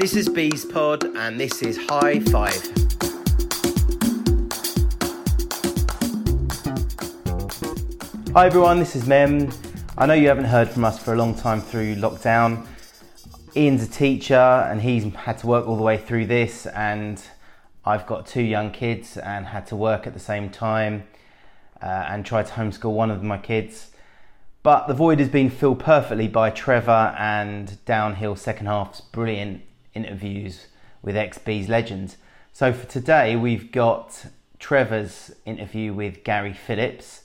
This is Bees Pod, and this is High Five. Hi everyone, this is Mem. I know you haven't heard from us for a long time through lockdown. Ian's a teacher and he's had to work all the way through this, and I've got two young kids and had to work at the same time uh, and try to homeschool one of my kids. But the void has been filled perfectly by Trevor and Downhill Second Half's brilliant interviews with ex Bees legends. So for today, we've got Trevor's interview with Gary Phillips,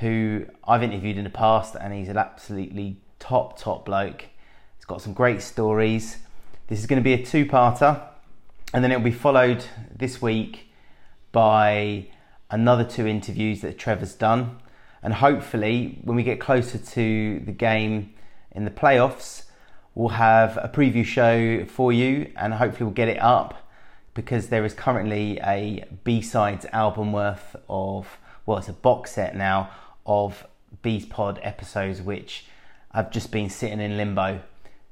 who I've interviewed in the past, and he's an absolutely top, top bloke. He's got some great stories. This is going to be a two parter, and then it'll be followed this week by another two interviews that Trevor's done. And hopefully, when we get closer to the game in the playoffs, we'll have a preview show for you and hopefully we'll get it up because there is currently a B-sides album worth of well it's a box set now of Bees Pod episodes which I've just been sitting in limbo.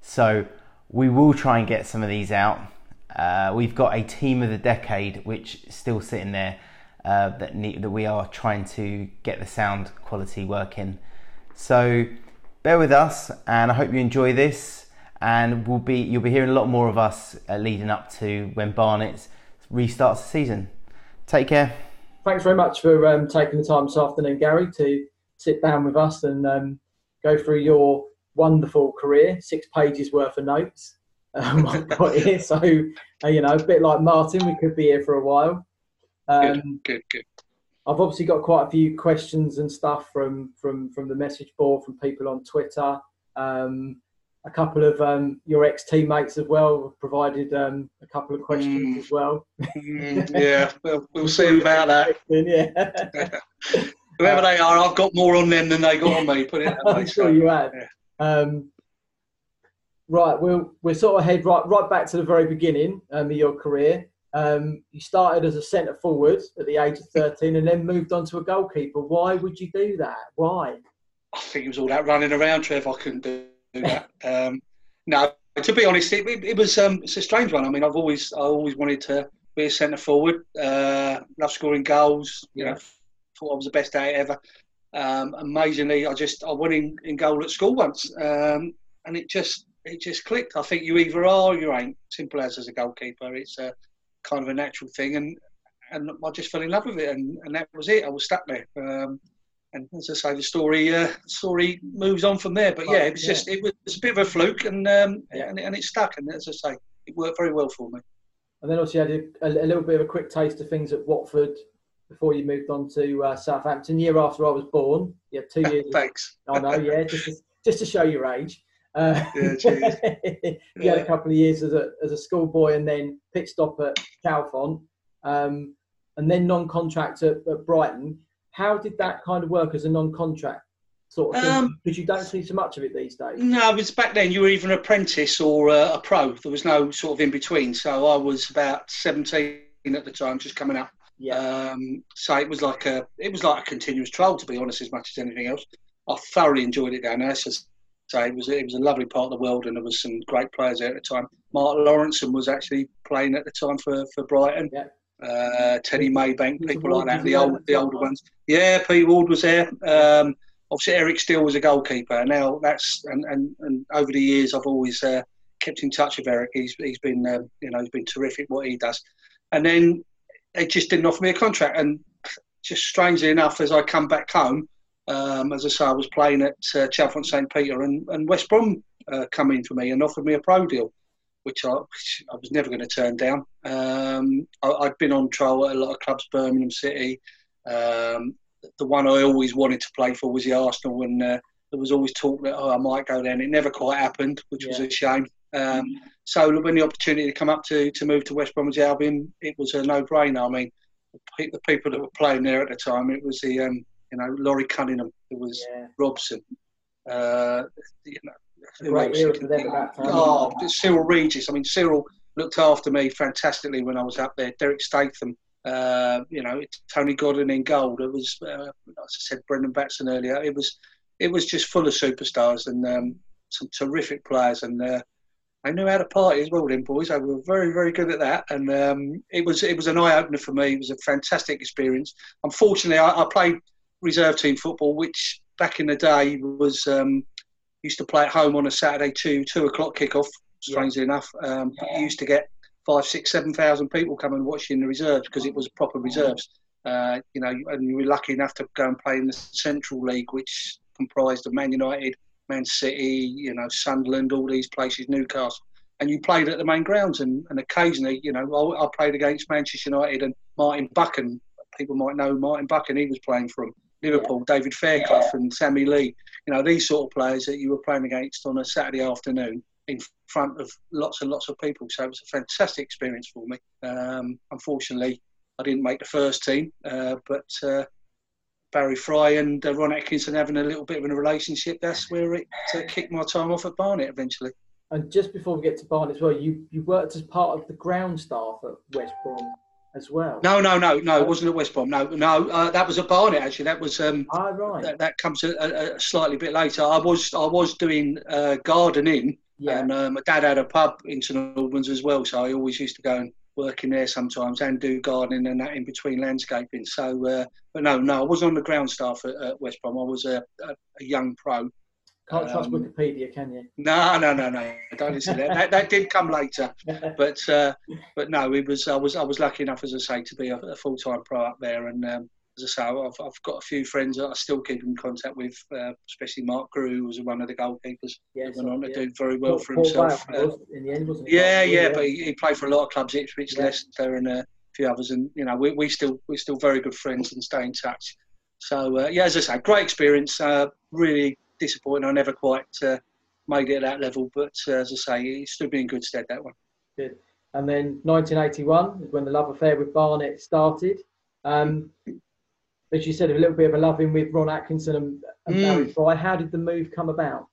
So we will try and get some of these out. Uh, we've got a team of the decade which is still sitting there uh, that that we are trying to get the sound quality working. So bear with us and I hope you enjoy this and we'll be you'll be hearing a lot more of us uh, leading up to when Barnet restarts the season. Take care. Thanks very much for um, taking the time this afternoon, Gary, to sit down with us and um, go through your wonderful career. Six pages worth of notes um, I've got here. So uh, you know, a bit like Martin, we could be here for a while. Um, good, good, good. I've obviously got quite a few questions and stuff from from from the message board from people on Twitter. Um, a couple of um, your ex teammates as well provided um, a couple of questions mm. as well. mm, yeah, we'll, we'll see about that. yeah. Whoever they are, I've got more on them than they got on me. Put it I'm sure you have. Yeah. Um, right, we'll we'll sort of head right right back to the very beginning um, of your career. Um, you started as a centre forward at the age of 13 and then moved on to a goalkeeper. Why would you do that? Why? I think it was all that running around, Trev. I couldn't do that. Um, no, to be honest, it, it, was um, it's a strange one. I mean, I've always I always wanted to be a centre forward. Uh, love scoring goals. You know, thought I was the best at it ever. Um, amazingly, I just I went in, in goal at school once, um, and it just it just clicked. I think you either are or you ain't. Simple as as a goalkeeper, it's a kind of a natural thing, and and I just fell in love with it, and, and that was it. I was stuck there. Um, and as I say, the story uh, story moves on from there. But yeah, it was yeah. just it was a bit of a fluke, and um, yeah. and, and it stuck. And as I say, it worked very well for me. And then also you had a, a, little bit of a quick taste of things at Watford before you moved on to uh, Southampton. Year after I was born, had two years. Thanks. I know, yeah, just to, just to show your age. Uh, yeah, you yeah. had a couple of years as a as a schoolboy, and then pit stop at Chalfont, um, and then non-contract at, at Brighton how did that kind of work as a non-contract sort of thing? Um, because you don't see so much of it these days. No, it was back then. You were either an apprentice or uh, a pro. There was no sort of in between. So I was about seventeen at the time, just coming up. Yeah. Um, so it was like a it was like a continuous trial, to be honest, as much as anything else. I thoroughly enjoyed it down there. So say it was it was a lovely part of the world, and there was some great players there at the time. Mark Lawrence was actually playing at the time for for Brighton. Yeah uh, Teddy Maybank, people like that, the old, the older ones. Yeah, Pete Ward was there. Um, obviously, Eric Steele was a goalkeeper. Now that's and, and, and over the years, I've always uh, kept in touch with Eric. He's he's been um, you know he's been terrific what he does. And then they just didn't offer me a contract. And just strangely enough, as I come back home, um, as I say, I was playing at uh, Chalfont St Peter, and, and West Brom uh, come in for me and offered me a pro deal which I, which I was never going to turn down. Um, I, had been on trial at a lot of clubs, Birmingham City. Um, the one I always wanted to play for was the Arsenal, and uh, there was always talk that oh, I might go there, and it never quite happened, which yeah. was a shame. Um, so when the opportunity to come up to, to move to West Bromwich Albion, it was a no-brainer. I mean, the people that were playing there at the time, it was the um, you know Laurie Cunningham, it was yeah. Robson, uh, you know great era for them at that time. Oh, Cyril Regis. I mean, Cyril looked after me fantastically when I was up there. Derek Statham, uh, you know, Tony Godden in gold. It was, uh, as I said, Brendan Batson earlier. It was, it was just full of superstars and um, some terrific players. And uh, they knew how to party as well, them boys. They were very, very good at that, and um, it was it was an eye opener for me. It was a fantastic experience. Unfortunately, I, I played reserve team football, which back in the day was um, used to play at home on a Saturday two two o'clock kickoff. Strangely yeah. enough, um, yeah. you used to get five, six, seven thousand people coming watching the reserves because it was proper reserves. Uh, you know, and you were lucky enough to go and play in the Central League, which comprised of Man United, Man City, you know, Sunderland, all these places, Newcastle. And you played at the main grounds, and, and occasionally, you know, I, I played against Manchester United and Martin Buchan. People might know Martin Buchan. He was playing from Liverpool. David Fairclough and Sammy Lee. You know, these sort of players that you were playing against on a Saturday afternoon in front of lots and lots of people. So it was a fantastic experience for me. Um, unfortunately, I didn't make the first team, uh, but uh, Barry Fry and uh, Ron Atkinson having a little bit of a relationship, that's where it uh, kicked my time off at Barnet eventually. And just before we get to Barnet as well, you, you worked as part of the ground staff at West Brom as well. No, no, no, no. It wasn't at West Brom. No, no. Uh, that was at Barnet actually. That was. Um, ah, right. That, that comes a, a, slightly bit later. I was I was doing uh, gardening, yeah. and uh, my dad had a pub in St Albans as well, so I always used to go and work in there sometimes and do gardening and that in between landscaping. So, uh, but no, no, I wasn't on the ground staff at, at West Brom. I was a, a, a young pro. Can't trust um, Wikipedia, can you? No, no, no, no. Don't listen to that. that. That did come later, but uh, but no, it was. I was I was lucky enough, as I say, to be a, a full time pro up there, and um, as I say, I've, I've got a few friends that I still keep in contact with, uh, especially Mark Grew, who was one of the goalkeepers. Yeah, went on to yeah. do very well for himself. Uh, in the end, wasn't Yeah, yeah, but he, he, played for a lot of clubs, Ipswich, yeah. Leicester, and a few others. And you know, we we still we're still very good friends and stay in touch. So uh, yeah, as I say, great experience. Uh, really disappointing. I never quite uh, made it at that level, but uh, as I say, it stood me in good stead that one. Good. And then 1981 is when the love affair with Barnet started. Um, as you said, a little bit of a love loving with Ron Atkinson and, and mm. Barry Fry. How did the move come about?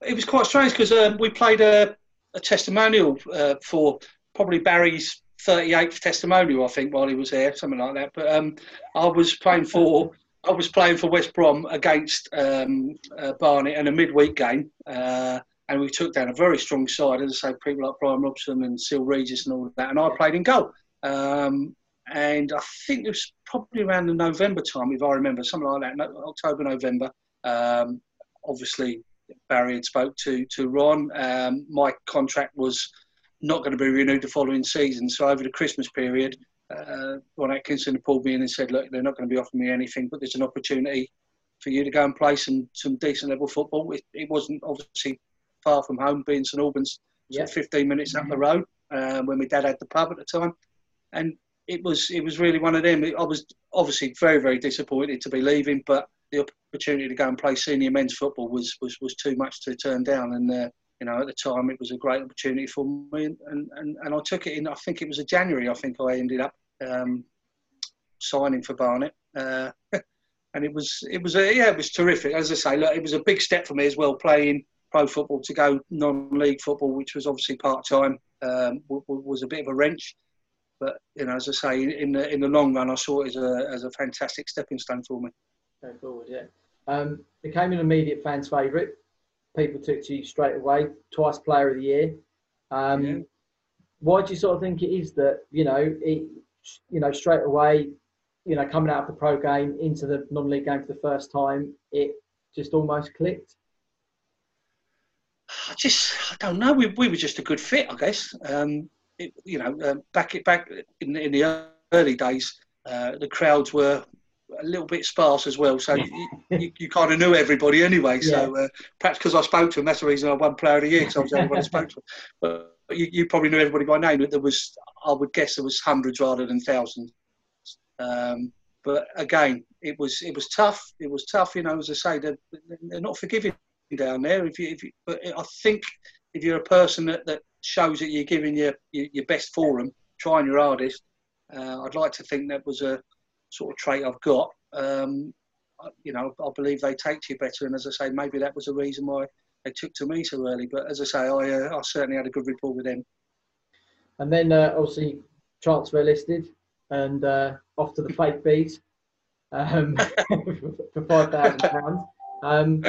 It was quite strange because um, we played a, a testimonial uh, for probably Barry's 38th testimonial, I think, while he was there, something like that. But um, I was playing for I was playing for West Brom against um, uh, Barnet in a midweek game. Uh, and we took down a very strong side, as I say, people like Brian Robson and Cyril Regis and all of that. And I played in goal. Um, and I think it was probably around the November time, if I remember, something like that, October, November. Um, obviously, Barry had spoke to to Ron. Um, my contract was not going to be renewed the following season, so over the Christmas period, uh, Ron Atkinson pulled me in and said, "Look, they're not going to be offering me anything, but there's an opportunity for you to go and play some some decent level football." It, it wasn't obviously far from home, being St Albans, yeah. 15 minutes up the mm-hmm. road, uh, when my dad had the pub at the time, and it was it was really one of them. I was obviously very very disappointed to be leaving, but the opportunity to go and play senior men's football was was, was too much to turn down. And uh, you know, at the time, it was a great opportunity for me, and, and, and I took it in. I think it was a January. I think I ended up um, signing for Barnet. Uh, and it was it was a, yeah it was terrific as I say look it was a big step for me as well playing pro football to go non-league football which was obviously part-time um, was a bit of a wrench but you know, as I say, in the in the long run, I saw it as a as a fantastic stepping stone for me. Go forward, yeah. Um, became an immediate fans' favourite. People took to you straight away. Twice Player of the Year. Um, yeah. Why do you sort of think it is that you know it, you know straight away, you know coming out of the pro game into the non-league game for the first time, it just almost clicked? I just I don't know. We we were just a good fit, I guess. Um, it, you know, um, back back in, in the early days, uh, the crowds were a little bit sparse as well. So you, you, you kind of knew everybody anyway. Yeah. So uh, perhaps because I spoke to them, that's the reason I won Player of the Year because I was the only one I spoke to. But you, you, probably knew everybody by name. There was, I would guess, there was hundreds rather than thousands. Um, but again, it was it was tough. It was tough. You know, as I say, they're, they're not forgiving down there. If you, if you, but I think if you're a person that, that shows that you're giving your, your, your best for them, trying your hardest. Uh, I'd like to think that was a sort of trait I've got. Um, you know, I believe they take to you better, and as I say, maybe that was the reason why they took to me so early. But as I say, I, uh, I certainly had a good rapport with them. And then uh, obviously transfer listed and uh, off to the fake bees um, for five thousand pounds. Um,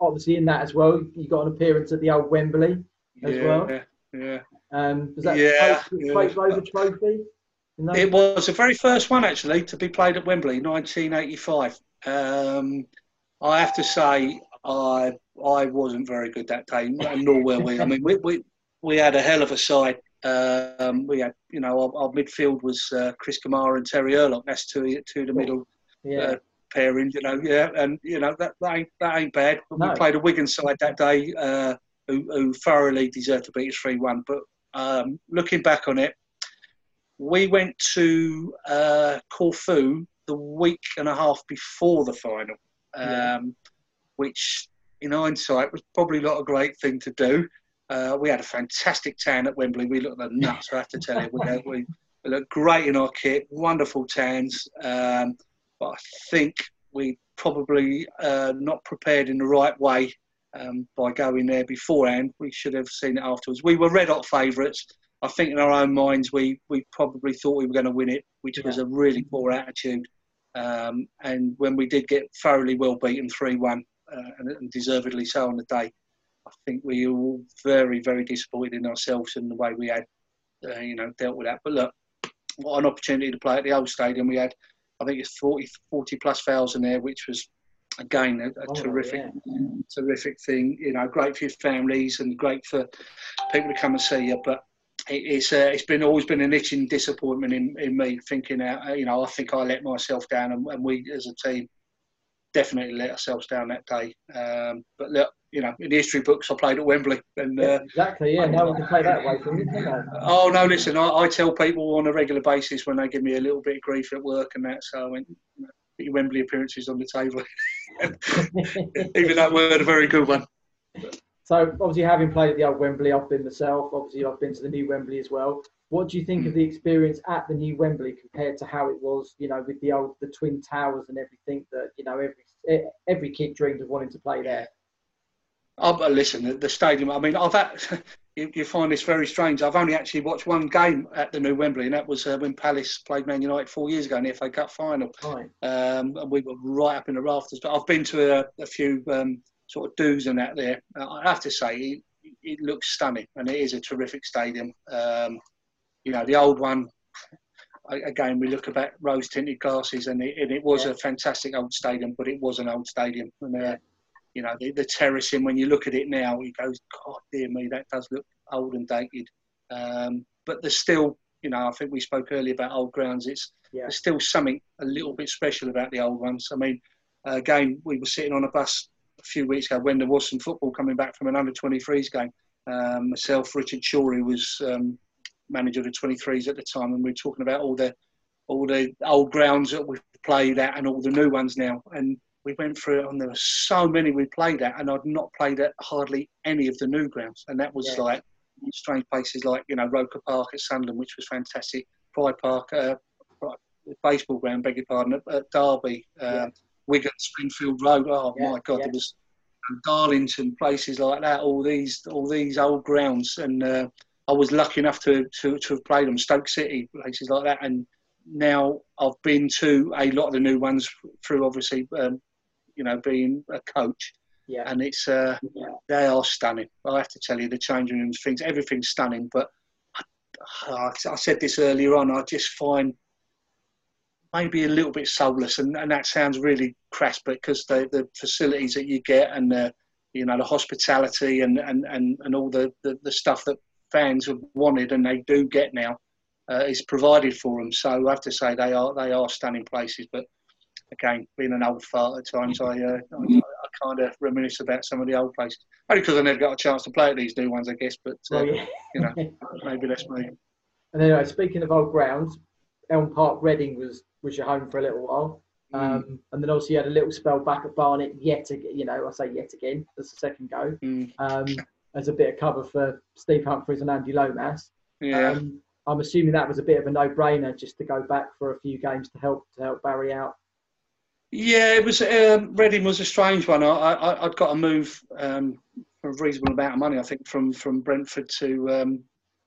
obviously, in that as well, you got an appearance at the old Wembley as yeah, well. Yeah, yeah. Um, was that Yeah, yeah. Rover Trophy? It was the very first one actually to be played at Wembley, 1985. Um, I have to say, I I wasn't very good that day, nor were we. I mean, we we, we had a hell of a side. Um, we had, you know, our, our midfield was uh, Chris Kamara and Terry Hurlock. That's two two the middle yeah. uh, pairing, you know, yeah, and you know that, that ain't that ain't bad. But No. We played a Wigan side that day, uh, who, who thoroughly deserved to beat us three one. But um, looking back on it, we went to uh, Corfu the week and a half before the final, um, Yeah. which in hindsight was probably not a great thing to do. Uh, we had a fantastic tan at Wembley. We looked like nuts, I have to tell you. We, had, we, we looked great in our kit, wonderful tans. Um, but I think we probably uh, not prepared in the right way um, by going there beforehand. We should have seen it afterwards. We were red hot favourites. I think in our own minds we, we probably thought we were going to win it, which was a really poor attitude. Um, and when we did get thoroughly well beaten 3 1, uh, and, and deservedly so on the day, I think we were all very, very disappointed in ourselves and the way we had, uh, you know, dealt with that. But look, what an opportunity to play at the old stadium. We had, I think it's 40, 40 plus thousand there, which was again a, a Oh, terrific, yeah. terrific thing. You know, great for your families and great for people to come and see you. But it's uh, it's been always been an itching disappointment in, in me thinking out. You know, I think I let myself down, and, and we as a team definitely let ourselves down that day. Um, but look, you know, in the history books, I played at Wembley, and. Yeah, Uh, exactly. Yeah, no one can take that away from you? Oh no! Listen, I, I tell people on a regular basis when they give me a little bit of grief at work and that. So I went, put your Wembley appearances on the table, even that word a very good one. So obviously, having played at the old Wembley, I've been myself. Obviously, I've been to the new Wembley as well. What do you think of the experience at the new Wembley compared to how it was, you know, with the old the twin towers and everything that you know every every kid dreamed of wanting to play there? Oh, but listen, the, the stadium. I mean, I've had, you, you find this very strange. I've only actually watched one game at the new Wembley, and that was uh, when Palace played Man United four years ago in the FA Cup final. Right. um, and we were right up in the rafters. But I've been to a, a few um, sort of do's and that there. I have to say, it, it looks stunning, and it is a terrific stadium. Um, you know, the old one. Again, we look about rose-tinted glasses, and it, and it was Yeah. a fantastic old stadium, but it was an old stadium. And uh, you know, the, the terracing. When you look at it now, it goes, God dear me, that does look old and dated. Um, but there's still, you know, I think we spoke earlier about old grounds. It's Yeah. there's still something a little bit special about the old ones. I mean, uh, again, we were sitting on a bus a few weeks ago when there was some football coming back from an under 23s game. Um, myself, Richard Shorey was um, manager of the 23s at the time, and we were talking about all the all the old grounds that we've played at and all the new ones now. And we went through it, and there were so many we played at, and I'd not played at hardly any of the new grounds. And that was Yeah. like strange places like you know Roker Park at Sunderland, which was fantastic. Pride Park, uh, baseball ground, beg your pardon, at, at Derby, uh, Yeah. Wigan, Springfield Road. Oh Yeah, my God, yeah. there was Darlington, places like that. All these, all these old grounds, and uh, I was lucky enough to, to to have played them. Stoke City, places like that, and now I've been to a lot of the new ones through obviously, um, you know, being a coach, Yeah. and it's uh, they are stunning. I have to tell you, the changing rooms, things, everything's stunning. But I, I said this earlier on. I just find maybe a little bit soulless, and, and that sounds really crass, but because the the facilities that you get and the you know the hospitality and and and, and all the, the the stuff that fans have wanted and they do get now uh, is provided for them. So I have to say they are they are stunning places, but. Again, being an old fart at times, I uh, I, I kind of reminisce about some of the old places. Only because I never got a chance to play at these new ones, I guess. But uh, yeah. you know, maybe that's me. And anyway, speaking of old grounds, Elm Park, Reading was was your home for a little while. Um, and then also you had a little spell back at Barnet yet again. You know, I say yet again. That's the second go. Mm, Um, as a bit of cover for Steve Humphries and Andy Lomas. yeah. Um, I'm assuming that was a bit of a no-brainer just to go back for a few games to help to help Barry out. Yeah, it was. Um, Reading was a strange one. I, I, I'd got to move um, for a reasonable amount of money, I think, from from Brentford to um,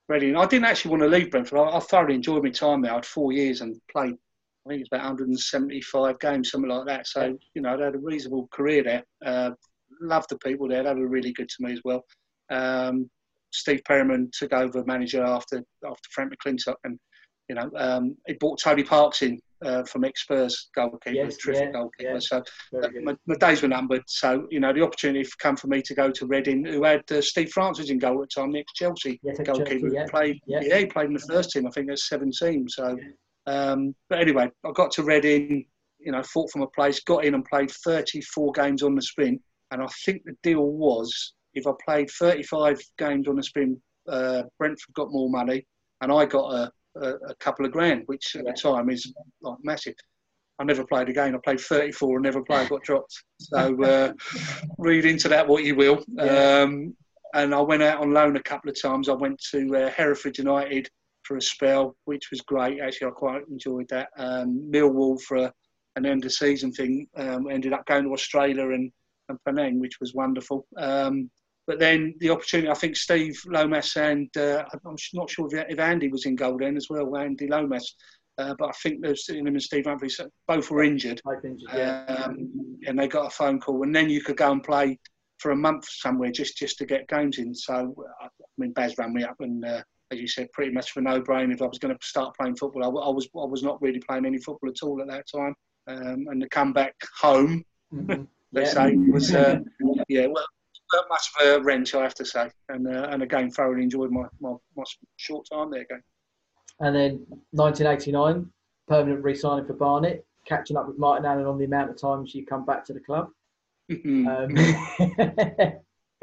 Reading. I didn't actually want to leave Brentford. I, I thoroughly enjoyed my time there. I had four years and played. I think it's about 175 games, something like that. So you know, I had a reasonable career there. Uh, loved the people there. They were really good to me as well. Um, Steve Perryman took over manager after after Frank McClintock, and you know um, he brought Tony Parks in uh, from ex Spurs goalkeeper, Yes, terrific yeah, goalkeeper. yeah. So good. my, my days were numbered. So you know the opportunity come for me to go to Reading, who had uh, Steve Francis in goal at the time, ex Chelsea Yes, goalkeeper. Chelsea, yeah. Played, Yeah. yeah. he played in the first team. I think at 17. So, um, but anyway, I got to Reading. You know, fought from a place, got in and played 34 games on the spin. And I think the deal was if I played 35 games on the spin, uh, Brentford got more money, and I got a, a, a couple of grand, which at Yeah. the time is like massive. I never played again. I played 34 and never played, got dropped. So uh, read into that what you will. Yeah. Um, and I went out on loan a couple of times. I went to uh, Hereford United for a spell, which was great. Actually, I quite enjoyed that. Um, Millwall for a, an end of season thing. Um, ended up going to Australia and, and Penang, which was wonderful. Um, but then the opportunity, I think Steve Lomas and uh, I'm not sure if, if Andy was in goal then as well, Andy Lomas. Uh, but I think there's him and Steve Humphries both were injured, Both injured, yeah. um, and they got a phone call, and then you could go and play for a month somewhere just just to get games in. So I mean, Baz ran me up, and uh, as you said, pretty much for no brain. If I was going to start playing football, I, I was I was not really playing any football at all at that time, um, and to come back home, Mhm. let's Yeah. say, was uh, yeah, well, not much of a wrench, I have to say, and uh, and again, thoroughly enjoyed my, my, my short time there. Again. And then 1989, permanent re-signing for Barnet, catching up with Martin Allen on the amount of times you come back to the club. Um,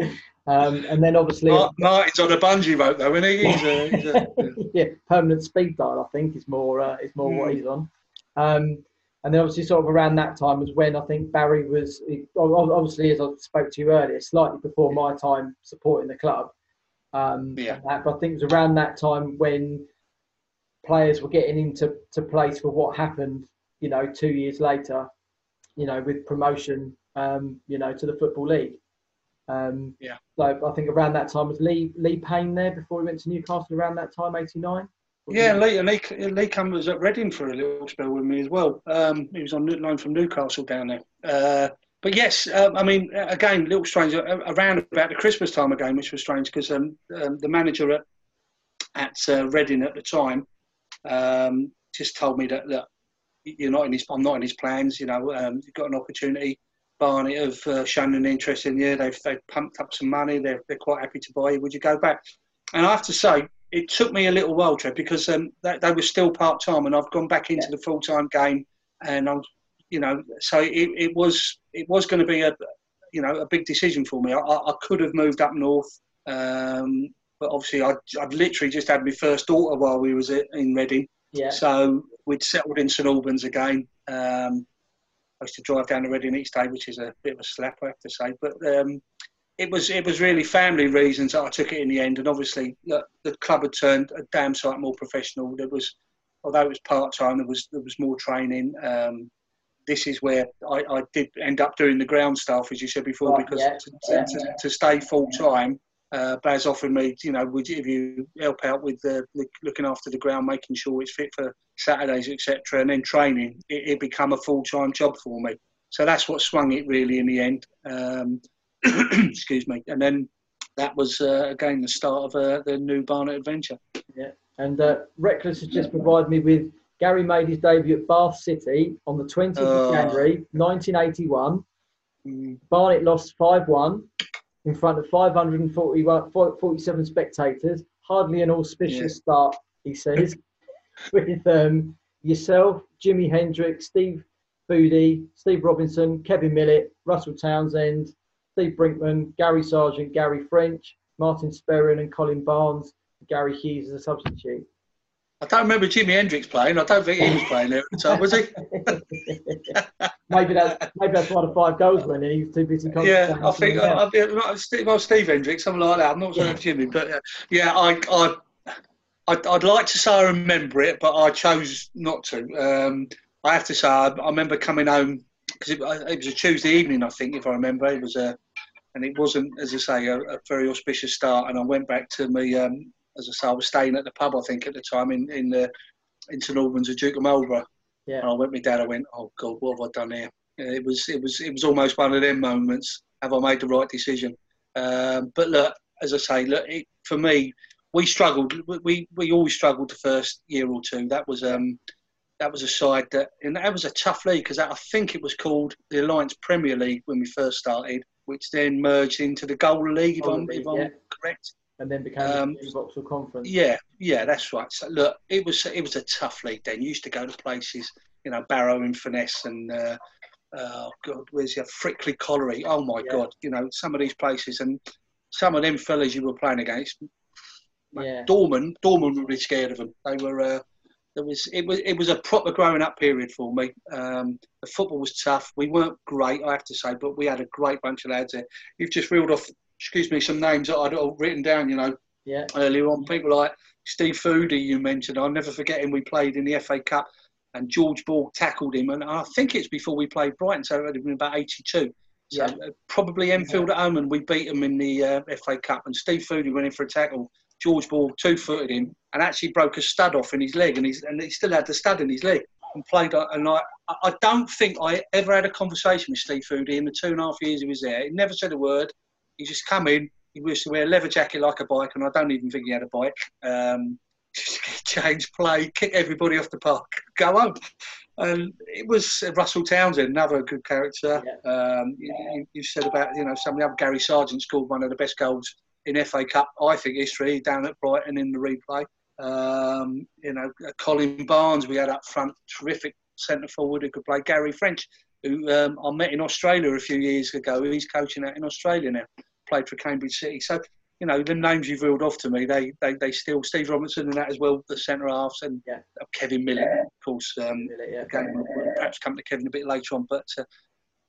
um, and then obviously, Mar- Martin's on a bungee rope though, isn't he? He's a, he's a, yeah, permanent speed dial, I think, is more uh, is more what Mm. he's on. Um, and then obviously, sort of around that time was when I think Barry was obviously, as I spoke to you earlier, slightly before my time supporting the club. Um, Yeah. that- but I think it was around that time when players were getting into to place for what happened. You know, two years later, you know, with promotion, um, you know, to the football league. Um, Yeah. So I think around that time was Lee Lee Payne there before he went to Newcastle. Around that time, eighty nine. yeah, Lee, and Lee, Lee Cum was at Reading for a little spell with me as well. Um, he was on loan from Newcastle down there. Uh, but yes, um, I mean, again, a little strange. uh, Around about the Christmas time again, which was strange because um, um, the manager at at uh, Reading at the time um, just told me that, that you're not in his. I'm not in his plans. You know, um, you've got an opportunity. Barnet have uh, shown an interest in you. They've they've pumped up some money. They're they're quite happy to buy you. Would you go back? And I have to say, it took me a little while, Trev, because um, they, they were still part time, and I've gone back into the full time game, and I'm, you know, so it, it was it was going to be a, you know, a big decision for me. I, I could have moved up north, um, but obviously I I'd literally just had my first daughter while we was in Reading, Yeah. so we'd settled in St Albans again. Um, I used to drive down to Reading each day, which is a bit of a slap, I have to say. But um, it was it was really family reasons that I took it in the end. And obviously, look, the club had turned a damn sight more professional. There was, although it was part time, there was there was more training. Um, this is where I, I did end up doing the ground staff, as you said before, Right, because yeah, to, yeah. to, to stay full time. Uh, Baz offered me, you know, would you, if you help out with the, the looking after the ground, making sure it's fit for Saturdays, etc., and then training, it, it become a full time job for me. So that's what swung it really in the end. Um, excuse me, and then that was uh, again the start of uh, the new Barnet adventure. Yeah. And uh, Reckless has just provided me with Gary made his debut at Bath City on the 20th Oh. of January 1981. Mm, Barnet lost 5 1 in front of 547 spectators. Hardly an auspicious Yeah. start, he says. with um, yourself, Jimi Hendrix, Steve Foodie, Steve Robinson, Kevin Millett, Russell Townsend, Steve Brinkman, Gary Sargent, Gary French, Martin Sperrin, and Colin Barnes. Gary Hughes as a substitute. I don't remember Jimi Hendrix playing. I don't think he was playing there at the time, was he? maybe that's maybe that's why the five goals went in. He was too busy. Yeah, I think I, I, Steve, well, Steve Hendricks, something like that. I'm not sure if Jimmy, but uh, yeah, I, I, I'd, I'd like to say I remember it, but I chose not to. Um, I have to say, I, I remember coming home because it, it was a Tuesday evening, I think, if I remember. It was a, and it wasn't, as I say, a, a very auspicious start. And I went back to me, um, as I say, I was staying at the pub, I think, at the time in in the in St Albans, at Duke of Marlborough. Yeah. And I went with my Dad. I went, oh God, what have I done here? It was, it was, it was almost one of them moments. Have I made the right decision? Um, but look, as I say, look, it, for me, we struggled. We we always struggled the first year or two. That was um, that was a side that, and that was a tough league because I think it was called the Alliance Premier League when we first started, which then merged into the Gola League, if, I'm, League, if I'm yeah. correct. And then became Um, the Vauxhall Conference. Yeah, yeah, that's right. So look, it was it was a tough league then. You used to go to places, you know, Barrow and Finesse and uh, oh god, where's your Frickley Colliery? Oh my Yeah. god, you know, some of these places and some of them fellas you were playing against. Yeah. Dorman, Dorman would be scared of them. They were. Uh, there was it was it was a proper growing up period for me. Um, the football was tough. We weren't great, I have to say, but we had a great bunch of lads there. You've just reeled off, excuse me, some names that I'd all written down. You know, Yeah. earlier on. People like Steve Foodie, you mentioned. I'll never forget him. We played in the FA Cup, and George Ball tackled him. And I think it's before we played Brighton, so it would have been about '82. So Yeah. uh, probably Enfield at home, and we beat them in the uh, FA Cup. And Steve Foodie went in for a tackle. George Ball two-footed him and actually broke a stud off in his leg, and he's and he still had the stud in his leg. And played. And I, I don't think I ever had a conversation with Steve Foodie in the two and a half years he was there. He never said a word. He just come in. He used to wear a leather jacket like a bike, and I don't even think he had a bike. Um, change play, kick everybody off the park, go home. And it was Russell Townsend, another good character. Um, you, you- you said about you know some of the other Gary Sargent scored one of the best goals in FA Cup, I think, history down at Brighton in the replay. Um, you know, Colin Barnes we had up front, terrific centre forward who could play. Gary French, who um, I met in Australia a few years ago. He's coaching out in Australia now. Played for Cambridge City. So you know, the names you've reeled off to me, they, they, they still, Steve Robinson and that as well, the centre halves, and Yeah. Kevin Miller, of course. Um, yeah. again, we'll we'll perhaps come to Kevin a bit later on, but uh,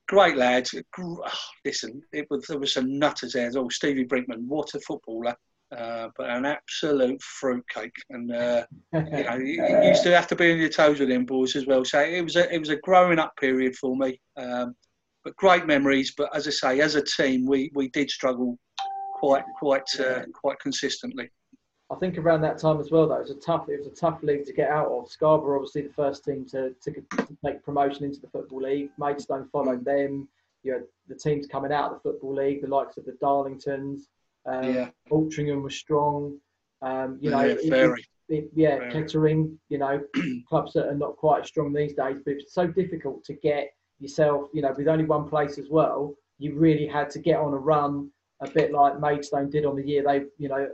great lads. Oh, listen, it was, there was some nutters there. Oh, Stevie Brinkman, what a footballer. Uh, but an absolute fruitcake, and uh, you know, you, used to have to be on your toes with them boys as well. So it was a it was a growing up period for me. Um, but great memories. But as I say, as a team, we, we did struggle quite quite uh, quite consistently. I think around that time as well, though, it was a tough. It was a tough league to get out of. Scarborough, obviously, the first team to, to, to take promotion into the football league. Maidstone followed them. You had the teams coming out of the football league, the likes of the Darlingtons. Um, Yeah. Altrincham was strong. Um, you know, yeah, it- it- yeah. Kettering, you know, clubs that are not quite as strong these days, but it's so difficult to get yourself, you know, with only one place as well. You really had to get on a run, a bit like Maidstone did on the year they, you know,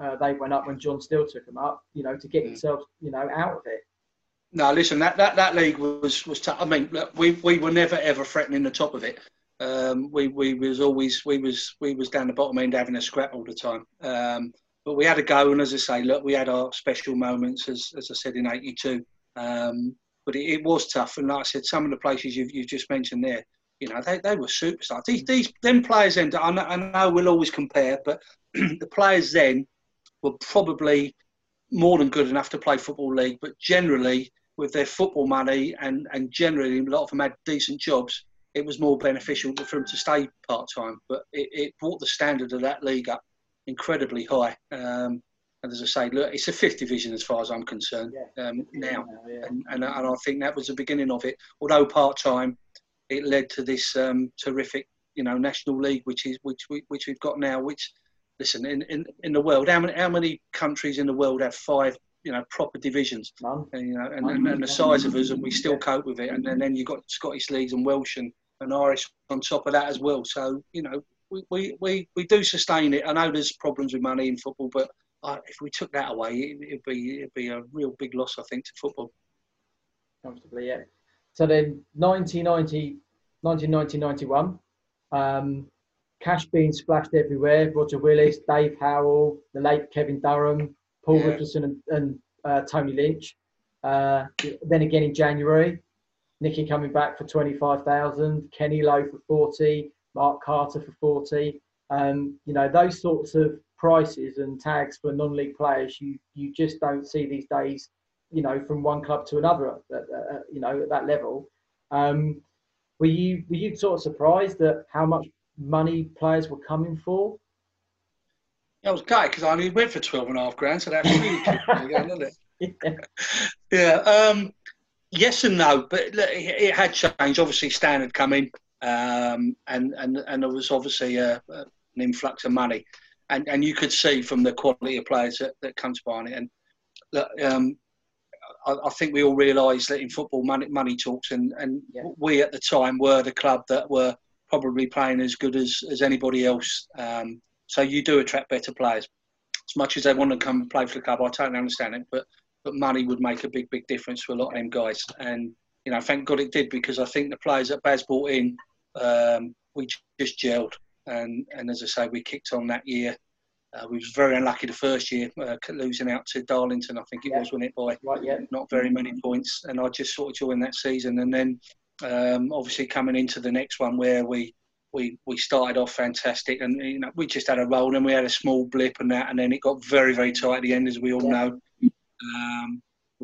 uh, they went up when John Steele took them up, you know, to get Mm. yourself, you know, out of it. No, listen, that, that, that league was was tough. I mean, look, we, we were never ever threatening the top of it. Um, we, we was always we was we was down the bottom end having a scrap all the time. Um, but we had a go, and as I say, look, we had our special moments, as as I said in '82. Um, but it, it was tough, and like I said, some of the places you've, you've just mentioned there, you know, they, they were superstars. These these them players then, I know, I know we'll always compare, but the players then were probably more than good enough to play football league, but generally with their football money and, and generally a lot of them had decent jobs, it was more beneficial for him to stay part time. But it, it brought the standard of that league up incredibly high. Um, and as I say, look, it's a fifth division as far as I'm concerned um, now. yeah. And, and, and I think that was the beginning of it. Although part time, it led to this um, terrific, you know, national league, which is which we, which we've got now. Which, listen, in, in, in the world, how many how many countries in the world have five, you know, proper divisions? None. And, you know, and, and, and the size of us, and we still cope with it. And then, then you've got Scottish leagues and Welsh and, and Irish on top of that as well. So you know, we, we, we, we do sustain it. I know there's problems with money in football, but uh, if we took that away, it, it'd be it'd be a real big loss, I think, to football. comfortably, yeah. So then 1990, 1990 91, um, cash being splashed everywhere. Roger Willis, Dave Howell, the late Kevin Durham, Paul Yeah. Richardson, and, and uh, Tony Lynch. Uh, then again in January, Nicky coming back for 25,000, Kenny Lowe for 40, Mark Carter for 40. Um, you know, those sorts of prices and tags for non-league players, you, you just don't see these days you know, from one club to another, at, at, you know, at that level. Um, were you were you sort of surprised at how much money players were coming for? I was gutted because I only went for 12 and a half grand, so that's really good isn't it? Yeah. Um, yes and no, but look, it, had changed. Obviously, Stan had come in, um, and, and, and there was obviously a, an influx of money. and and you could see from the quality of players that, that come to Barnet. And um, I, I, think we all realise that in football, money, money talks, and and yeah. we at the time were the club that were probably playing as good as as anybody else. Um, so you do attract better players. As much as they want to come and play for the club, I totally understand it, but but money would make a big, big difference for a lot of them guys. And you know, thank God it did because I think the players that Baz brought in, um, we just gelled. And and as I say, we kicked on that year. Uh, we was very unlucky the first year, uh, losing out to Darlington. I think it yeah. was, wasn't it, by right, yeah. not very many points. And I just sort of joined that season. And then um, obviously coming into the next one where we we we started off fantastic, and you know we just had a roll, and we had a small blip and that, and then it got very very tight at the end, as we all yeah. know. Um,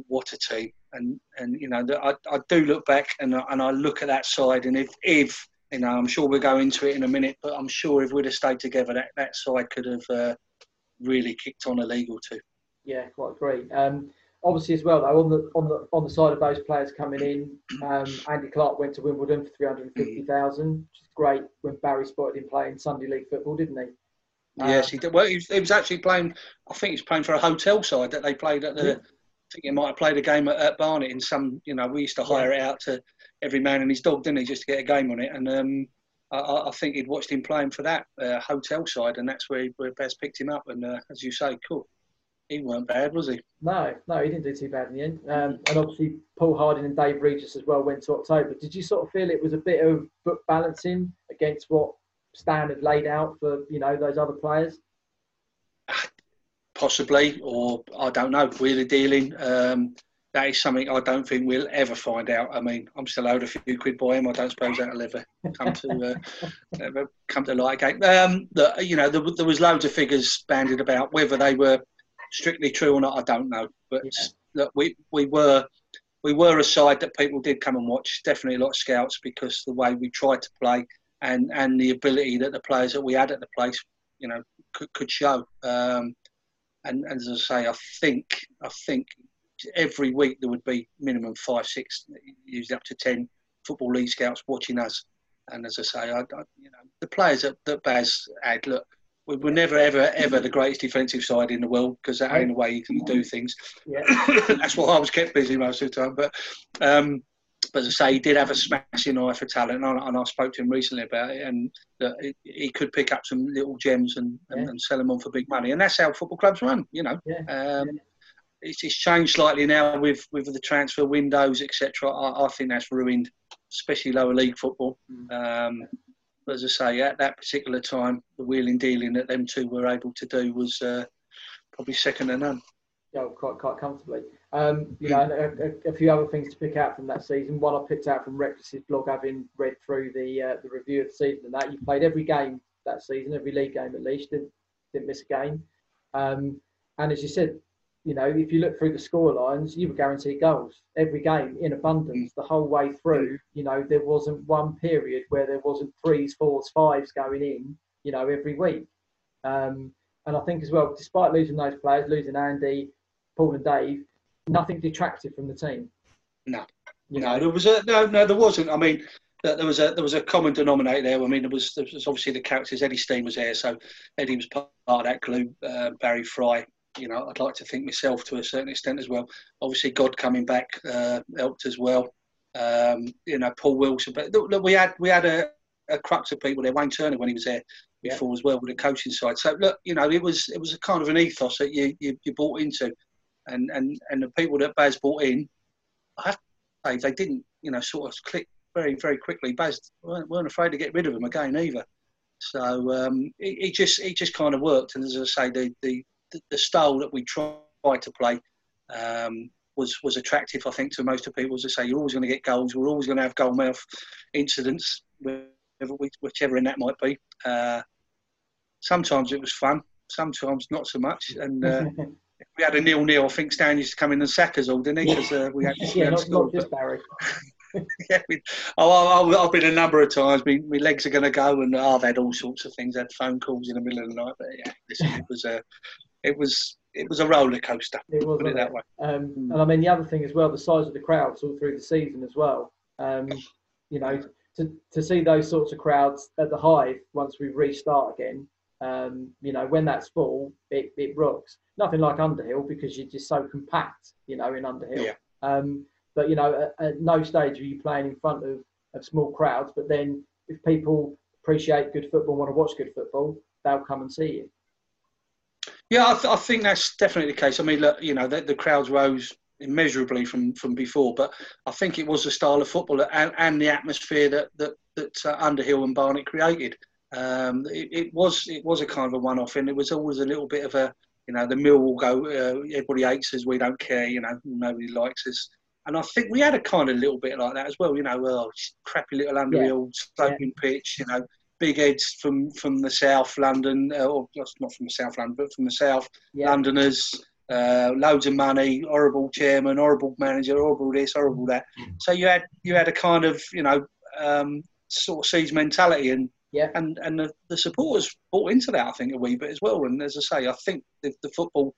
what a team! And and you know I, I do look back and I, and I look at that side, and if if you know I'm sure we'll go into it in a minute, but I'm sure if we'd have stayed together, that that side could have uh, really kicked on a league or two. Yeah, quite agree. Um, obviously as well though on the on the on the side of those players coming in, um, Andy Clark went to Wimbledon for three hundred and fifty thousand, which is great. When Barry spotted him playing Sunday League football, didn't he? Yes, he did. Well, he was, he was, actually playing. I think he was playing for a hotel side that they played at the. Yeah. I think he might have played a game at, at, Barnet in some. You know, we used to hire yeah. it out to every man and his dog, didn't he, just to get a game on it. And um, I, I, think he'd watched him playing for that uh, hotel side, and that's where, he, where Baz picked him up. And uh, as you say, cool he weren't bad, was he? No, no, he didn't do too bad in the end. Um, and obviously, Paul Harding and Dave Regis as well went to October. Did you sort of feel it was a bit of book balancing against what Stan had laid out for you know those other players? Possibly, or I don't know. Wheeler dealing. Um, that is something I don't think we'll ever find out. I mean, I'm still owed a few quid by him. I don't suppose that'll ever come to uh, ever come to light again. Um, the, you know, there, there was loads of figures banded about whether they were strictly true or not, I don't know. But yeah. look, we we were we were a side that people did come and watch. Definitely a lot of scouts because the way we tried to play and and the ability that the players that we had at the place, you know, could, could show. Um, and, and as I say, I think I think every week there would be minimum five, six, usually up to ten football league scouts watching us. And as I say, I, I you know, the players that, that Baz had, look, we were never ever ever the greatest defensive side in the world because that ain't the way you can do things. Yeah. That's why I was kept busy most of the time. But um, but as I say, he did have a smashing eye for talent, and I, and I spoke to him recently about it, and that he could pick up some little gems and, yeah. and, and, sell them on for big money, and that's how football clubs run. You know, yeah. Um, it's, it's, changed slightly now with with the transfer windows, etc. I, I, think that's ruined, especially lower league football. Mm. Um, but as I say, at that particular time, the wheeling dealing that them two were able to do was uh, probably second to none. Yeah, quite quite comfortably. Um, you know, a, a, a, few other things to pick out from that season. One I picked out from Reckless's blog, having read through the uh, the review of the season and that you played every game that season, every league game at least, didn't didn't miss a game. Um, and as you said, you know, if you look through the score lines, you were guaranteed goals every game in abundance the whole way through. You know, there wasn't one period where there wasn't threes, fours, fives going in, you know, every week. Um, and I think as well, despite losing those players, losing Andy, Paul and Dave, nothing detracted from the team. No, you know? no, there was a no, no, there wasn't. I mean, there was a there was a common denominator there. I mean, there was, there was obviously the characters. Eddie Steen was there, so Eddie was part of that glue. Uh, Barry Fry, you know, I'd like to think myself to a certain extent as well. Obviously, God coming back uh, helped as well. Um, you know, Paul Wilson, but look, we had we had a, a, crux of people there. Wayne Turner when he was there before yeah. as well with the coaching side. So look, you know, it was it was a kind of an ethos that you you, you bought into, and and and the people that Baz bought in, I have to say they didn't you know sort of click very very quickly. Baz weren't, weren't afraid to get rid of them again either. So um, it, it, just it just kind of worked, and as I say, the the the, the style that we tried to play um, was was attractive, I think, to most of people. As I say, you're always going to get goals. We're always going to have goal mouth incidents, whichever in that might be. Uh, sometimes it was fun, sometimes not so much. And uh, we had a nil nil. I think Stan used to come in and sack us all, didn't he? Because uh, we had, yeah, not, not just Barry. yeah, we, oh, I've been a number of times. My, my legs are going to go, and oh, I've had all sorts of things. I had phone calls in the middle of the night. But yeah, listen, it was a it was it was a roller coaster. It was, put it that way. Um. And I mean, the other thing as well, the size of the crowds all through the season as well. Um, you know, to, to see those sorts of crowds at the Hive once we restart again, Um, you know, when that's full, it, it rocks. Nothing like Underhill because you're just so compact, you know, in Underhill. Yeah. Um, but you know, at, at no stage are you playing in front of, of small crowds. But then, if people appreciate good football, want to watch good football, they'll come and see you. Yeah, I, th- I think that's definitely the case. I mean, look, you know, the, the crowds rose immeasurably from, from before, but I think it was the style of football and, and the atmosphere that that, that uh, Underhill and Barnet created. Um, it, it, was it was a kind of a one-off, and it was always a little bit of a you know the mill will go. Uh, everybody hates us, we don't care. You know, nobody likes us. And I think we had a kind of little bit like that as well. You know, oh, crappy little Underhill yeah. sloping yeah. pitch. You know, big heads from from the south London, uh, or not from the south London, but from the south yeah. Londoners. Uh, loads of money, horrible chairman, horrible manager, horrible this, horrible that. So you had you had a kind of you know um, sort of siege mentality, and yeah, and and the, the supporters bought into that I think a wee bit as well. And as I say, I think the, the football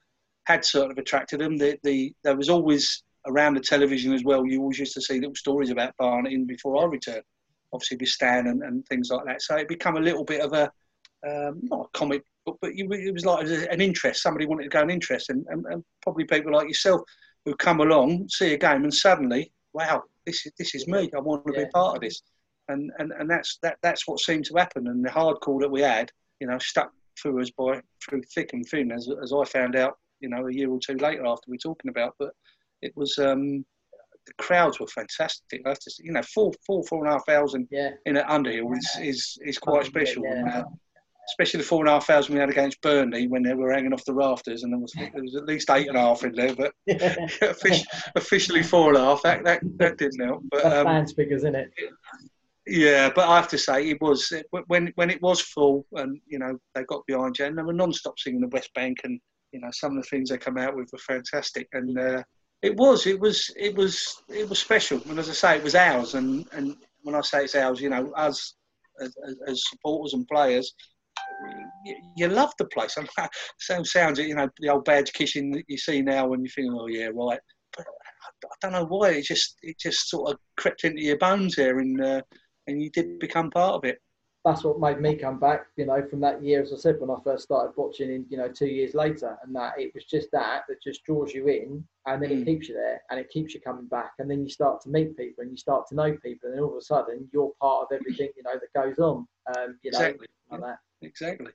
had sort of attracted them. The, the there was always around the television as well. You always used to see little stories about Barnet in before I returned obviously with Stan and, and things like that. So it became a little bit of a um, not a comic book, but it was like an interest. Somebody wanted to go an interest, and, and, and, probably people like yourself who come along, see a game, and suddenly, wow, this is this is me. I want to yeah. be part of this, and and and that's that that's what seemed to happen. And the hardcore that we had, you know, stuck through us by through thick and thin, as as I found out, you know, a year or two later after we were talking about. But it was um, the crowds were fantastic. Have to, you know, four, four, four and a half thousand yeah. in an Underhill is, is, is quite special. Yeah. Especially the four and a half thousand we had against Burnley when they were hanging off the rafters, and there was, there was at least eight and a half in there, but officially four and a half. That that, that didn't help. But That's um, fans figures, isn't it? Yeah, but I have to say it was when when it was full, and you know they got behind you, and they were non-stop singing the West Bank, and you know some of the things they come out with were fantastic, and. Uh, it was, it was, it was, it was special. And as I say, it was ours. And, and when I say it's ours, you know, as, as supporters and players, you, you love the place. I mean, sounds sounds you know the old badge kissing that you see now when you think, oh yeah, right. But I don't know why it just it just sort of crept into your bones there, and uh, and you did become part of it that's what made me come back, you know, from that year, as I said, when I first started watching in, you know, two years later. And that it was just that that just draws you in and then mm. it keeps you there and it keeps you coming back. And then you start to meet people and you start to know people. And all of a sudden, you're part of everything, you know, that goes on. Um, you know, exactly. like that. Exactly.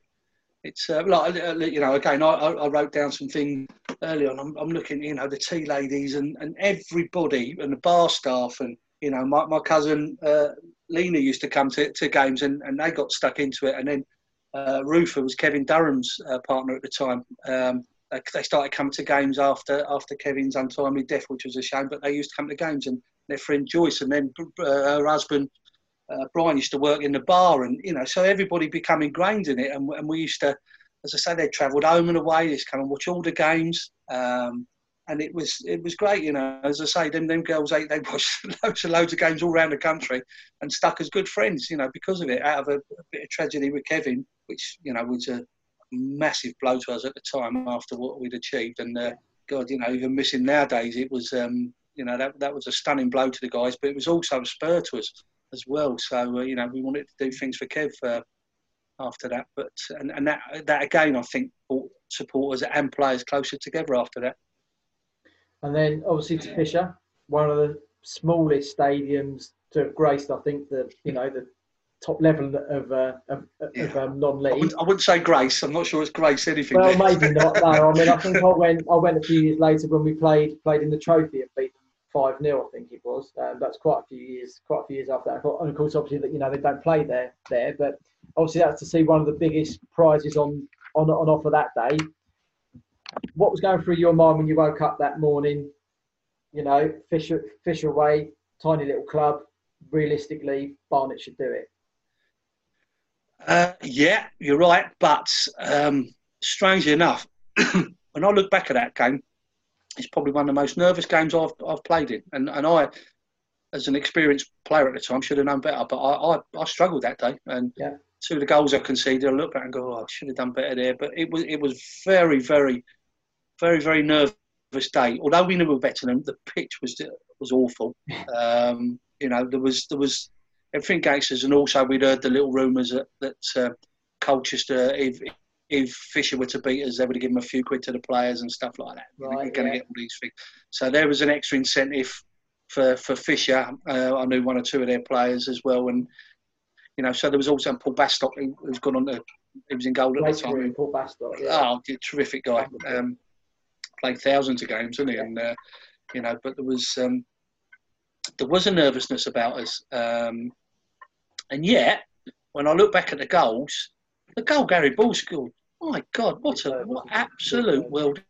It's uh, like, uh, you know, again, I, I wrote down some things early on. I'm, I'm looking, you know, the tea ladies and, and everybody and the bar staff and, you know, my, my cousin uh, Lena used to come to, to games and, and they got stuck into it. And then uh, Rufa was Kevin Durham's uh, partner at the time. Um, they started coming to games after after Kevin's untimely death, which was a shame. But they used to come to games, and their friend Joyce, and then uh, her husband uh, Brian used to work in the bar, and you know, so everybody became ingrained in it. And, and we used to, as I say, they travelled home and away. They used to come and watch all the games. Um, and it was it was great, you know. As I say, them them girls they they watched loads and loads of games all around the country and stuck as good friends, you know, because of it. Out of a, a bit of tragedy with Kevin, which you know was a massive blow to us at the time after what we'd achieved, and uh, God, you know, even missing nowadays, it was um, you know that that was a stunning blow to the guys, but it was also a spur to us as well. So uh, you know, we wanted to do things for Kev. Uh, after that, but and, and that that again, I think brought supporters and players closer together after that. And then obviously to Fisher, one of the smallest stadiums to have graced, I think, the you know the top level of uh, of, yeah. of um, non-league. I wouldn't, I wouldn't, say grace. I'm not sure it's grace anything. Well, maybe not. No, I mean, I think I went. I went a few years later when we played played in the trophy and beat five 0 I think it was. Um, that's quite a few years. Quite a few years after that. And of course, obviously, that you know they don't play there there, but obviously that's to see one of the biggest prizes on on on offer that day what was going through your mind when you woke up that morning? You know, Fisher Fisher away, tiny little club. Realistically, Barnet should do it. Uh, yeah, you're right. But um, strangely enough, when I look back at that game, it's probably one of the most nervous games I've I've played in, and and I, as an experienced player at the time, should have known better. But I I, I struggled that day, and yeah. two of the goals I conceded, I look back and go, oh, I should have done better there. But it was it was very very very, very nervous day. Although we knew we were better than them, the pitch was was awful. Um, you know, there was there was everything gangsters, and also we'd heard the little rumours that, that uh, Colchester, if, if Fisher were to beat us, they would have given a few quid to the players and stuff like that. Right, You're going to yeah. get all these things. So there was an extra incentive for for Fisher. Uh, I knew one or two of their players as well, and you know, so there was also Paul Bastock who, who's gone on to. He was in goal at Great the time. Paul Bastock. Yeah. Oh, terrific guy. Um, played thousands of games, didn't he? And uh, you know, but there was um, there was a nervousness about us, um, and yet when I look back at the goals, the goal Gary Bull scored. My God, what a what absolute world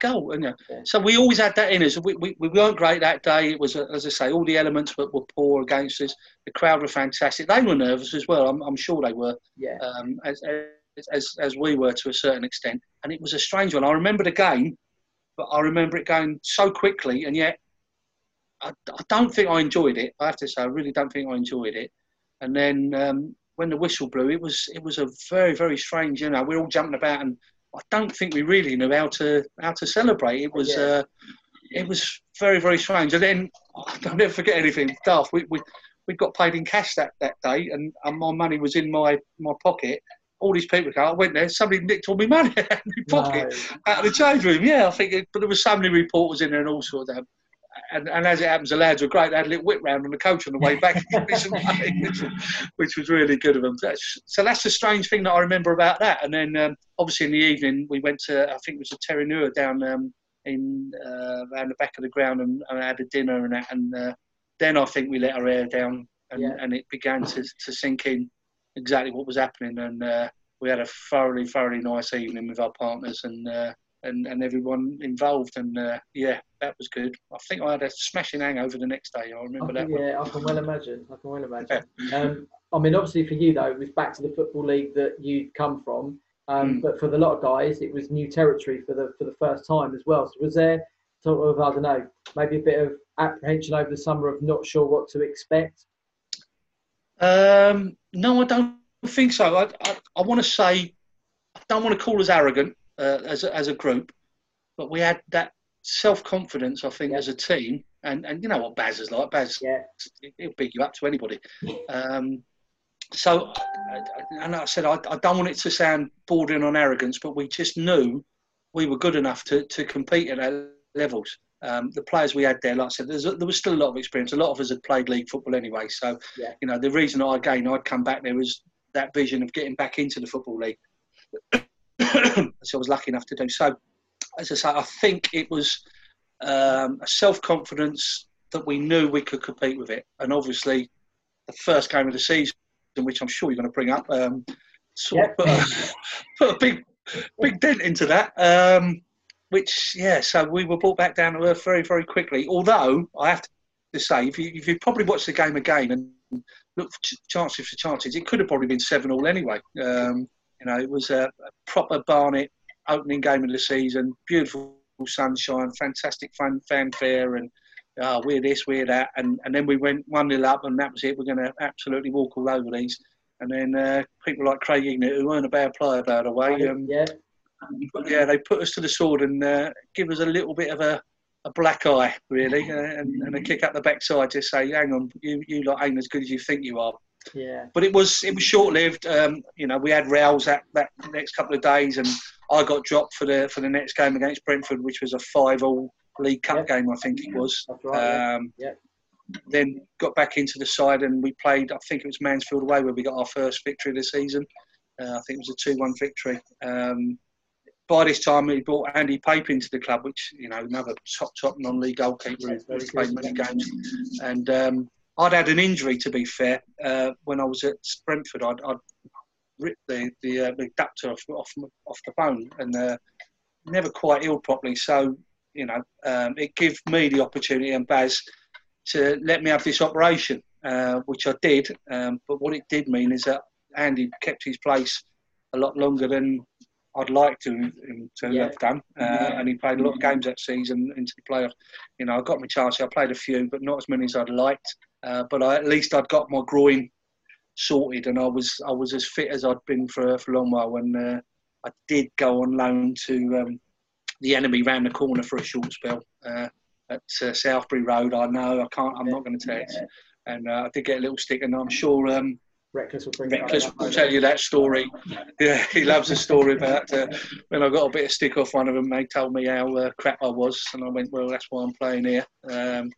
goal! And, you know, Yeah. so we always had that in us. We, we, we weren't great that day. It was, as I say, all the elements were, were poor against us. The crowd were fantastic. They were nervous as well. I'm, I'm sure they were yeah. um, as, as, as we were to a certain extent. And it was a strange one. I remember the game, but I remember it going so quickly, and yet I, I don't think I enjoyed it. I have to say, I really don't think I enjoyed it. And then um, when the whistle blew, it was it was a very very strange. You know, we are all jumping about, and I don't think we really knew how to how to celebrate. It was. Yeah. Uh, it was very, very strange. And then I'll never forget anything. Daft. We, we, we got paid in cash that, that day, and, and my money was in my, my pocket. All these people go, I went there, somebody nicked all my money out of my pocket, No. out of the change room. Yeah, I think, it, but there was so many reporters in there and all sorts of them. And, and as it happens, the lads were great. They had a little whip round on the coach on the way back, which, was, which was really good of them. That's, so that's the strange thing that I remember about that. And then um, obviously in the evening, we went to, I think it was a Terranura down um, in uh, around the back of the ground and, and had a dinner and that. And uh, then I think we let our hair down and, Yeah. and it began to, to sink in exactly what was happening. And uh, we had a thoroughly, thoroughly nice evening with our partners and uh, and, and everyone involved. And uh, yeah, that was good. I think I had a smashing hangover the next day. I I remember can, that. one. yeah, I can well imagine. I can well imagine. Um, I mean, obviously for you though, it was back to the football league that you'd come from. Um, Mm. But for the lot of guys, it was new territory for the for the first time as well. So was there sort of I don't know, maybe a bit of apprehension over the summer of not sure what to expect? Um, no, I don't think so. I, I, I want to say, I don't want to call us arrogant uh, as, a, as a group, but we had that self confidence, I think, Yeah. as a team. And, and you know what Baz is like. Baz, Yeah, he'll pick you up to anybody. Um, so, and I said, I, I don't want it to sound bordering on arrogance, but we just knew we were good enough to, to compete at our levels. Um, the players we had there, like I said, there's, there was still a lot of experience. A lot of us had played league football anyway. So, Yeah. you know, the reason I, again, I'd come back there was that vision of getting back into the football league. so I was lucky enough to do so. As I say, I think it was um, a self confidence that we knew we could compete with it. And obviously, the first game of the season, which I'm sure you're going to bring up, um, sort of put, a, put a big, big dent into that. Um, which, yeah, so we were brought back down to earth very, very quickly. Although I have to say, if you if you probably watched the game again and look for ch- chances for chances, it could have probably been seven all anyway. Um, you know, it was a, a proper Barnet opening game of the season, beautiful sunshine, fantastic fun, fanfare, and uh, we're this, we're that, and, and then we went one nil up, and that was it. We're going to absolutely walk all over these. And then uh, people like Craig Hignett, who weren't a bad player, by the way, um, yeah, but yeah, they put us to the sword and uh, give us a little bit of a, a black eye, really, uh, and, and a kick up the backside to say, "Hang on, you you lot ain't as good as you think you are." yeah, But it was it was short lived. Um, you know, we had rows that, that next couple of days, and I got dropped for the for the next game against Brentford, which was a five all League Cup Yeah. game, I think it was. right. Um, Yeah. Then got back into the side and we played. I think it was Mansfield away where we got our first victory of the season. Uh, I think it was a two-one victory. Um, by this time, we brought Andy Pape into the club, which you know another top top non-league goalkeeper who's played many games. And um, I'd had an injury, to be fair, uh, when I was at Brentford. I'd, I'd ripped the the, uh, the adductor off, off off the bone and uh, never quite healed properly. So you know, um, it gave me the opportunity and Baz to let me have this operation, uh, which I did. Um, but what it did mean is that Andy kept his place a lot longer than I'd like to him to Yeah. have done. Uh, Yeah. And he played a lot of games that season into the playoff. You know, I got my chance. I played a few, but not as many as I'd liked. Uh, but I, at least I'd got my groin sorted, and I was I was as fit as I'd been for for a long while. When uh, I did go on loan to um, the enemy round the corner for a short spell uh, at uh, Southbury Road. I know I can't. I'm not going to tell you. And uh, I did get a little stick, and I'm sure um, Reckless will bring Reckless will tell you that story. Yeah, he loves a story about uh, when I got a bit of stick off one of them. They told me how uh, crap I was, and I went, "Well, that's why I'm playing here." Um,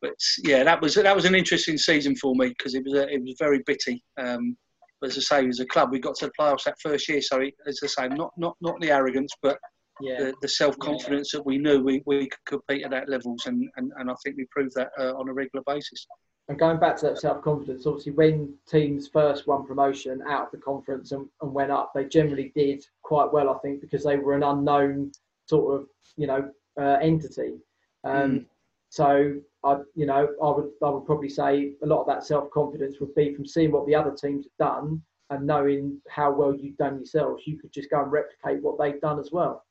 but yeah, that was that was an interesting season for me because it was a, it was very bitty. Um, but as I say, as a club, we got to the playoffs that first year. So it, as I say, not not not the arrogance, but yeah. the, the self confidence yeah. that we knew we, we could compete at that levels, and, and, and I think we proved that uh, on a regular basis. And going back to that self confidence, obviously, when teams first won promotion out of the conference and, and went up, they generally did quite well, I think, because they were an unknown sort of you know uh, entity. Um, mm. So I, you know, I would I would probably say a lot of that self confidence would be from seeing what the other teams have done and knowing how well you've done yourselves. You could just go and replicate what they've done as well.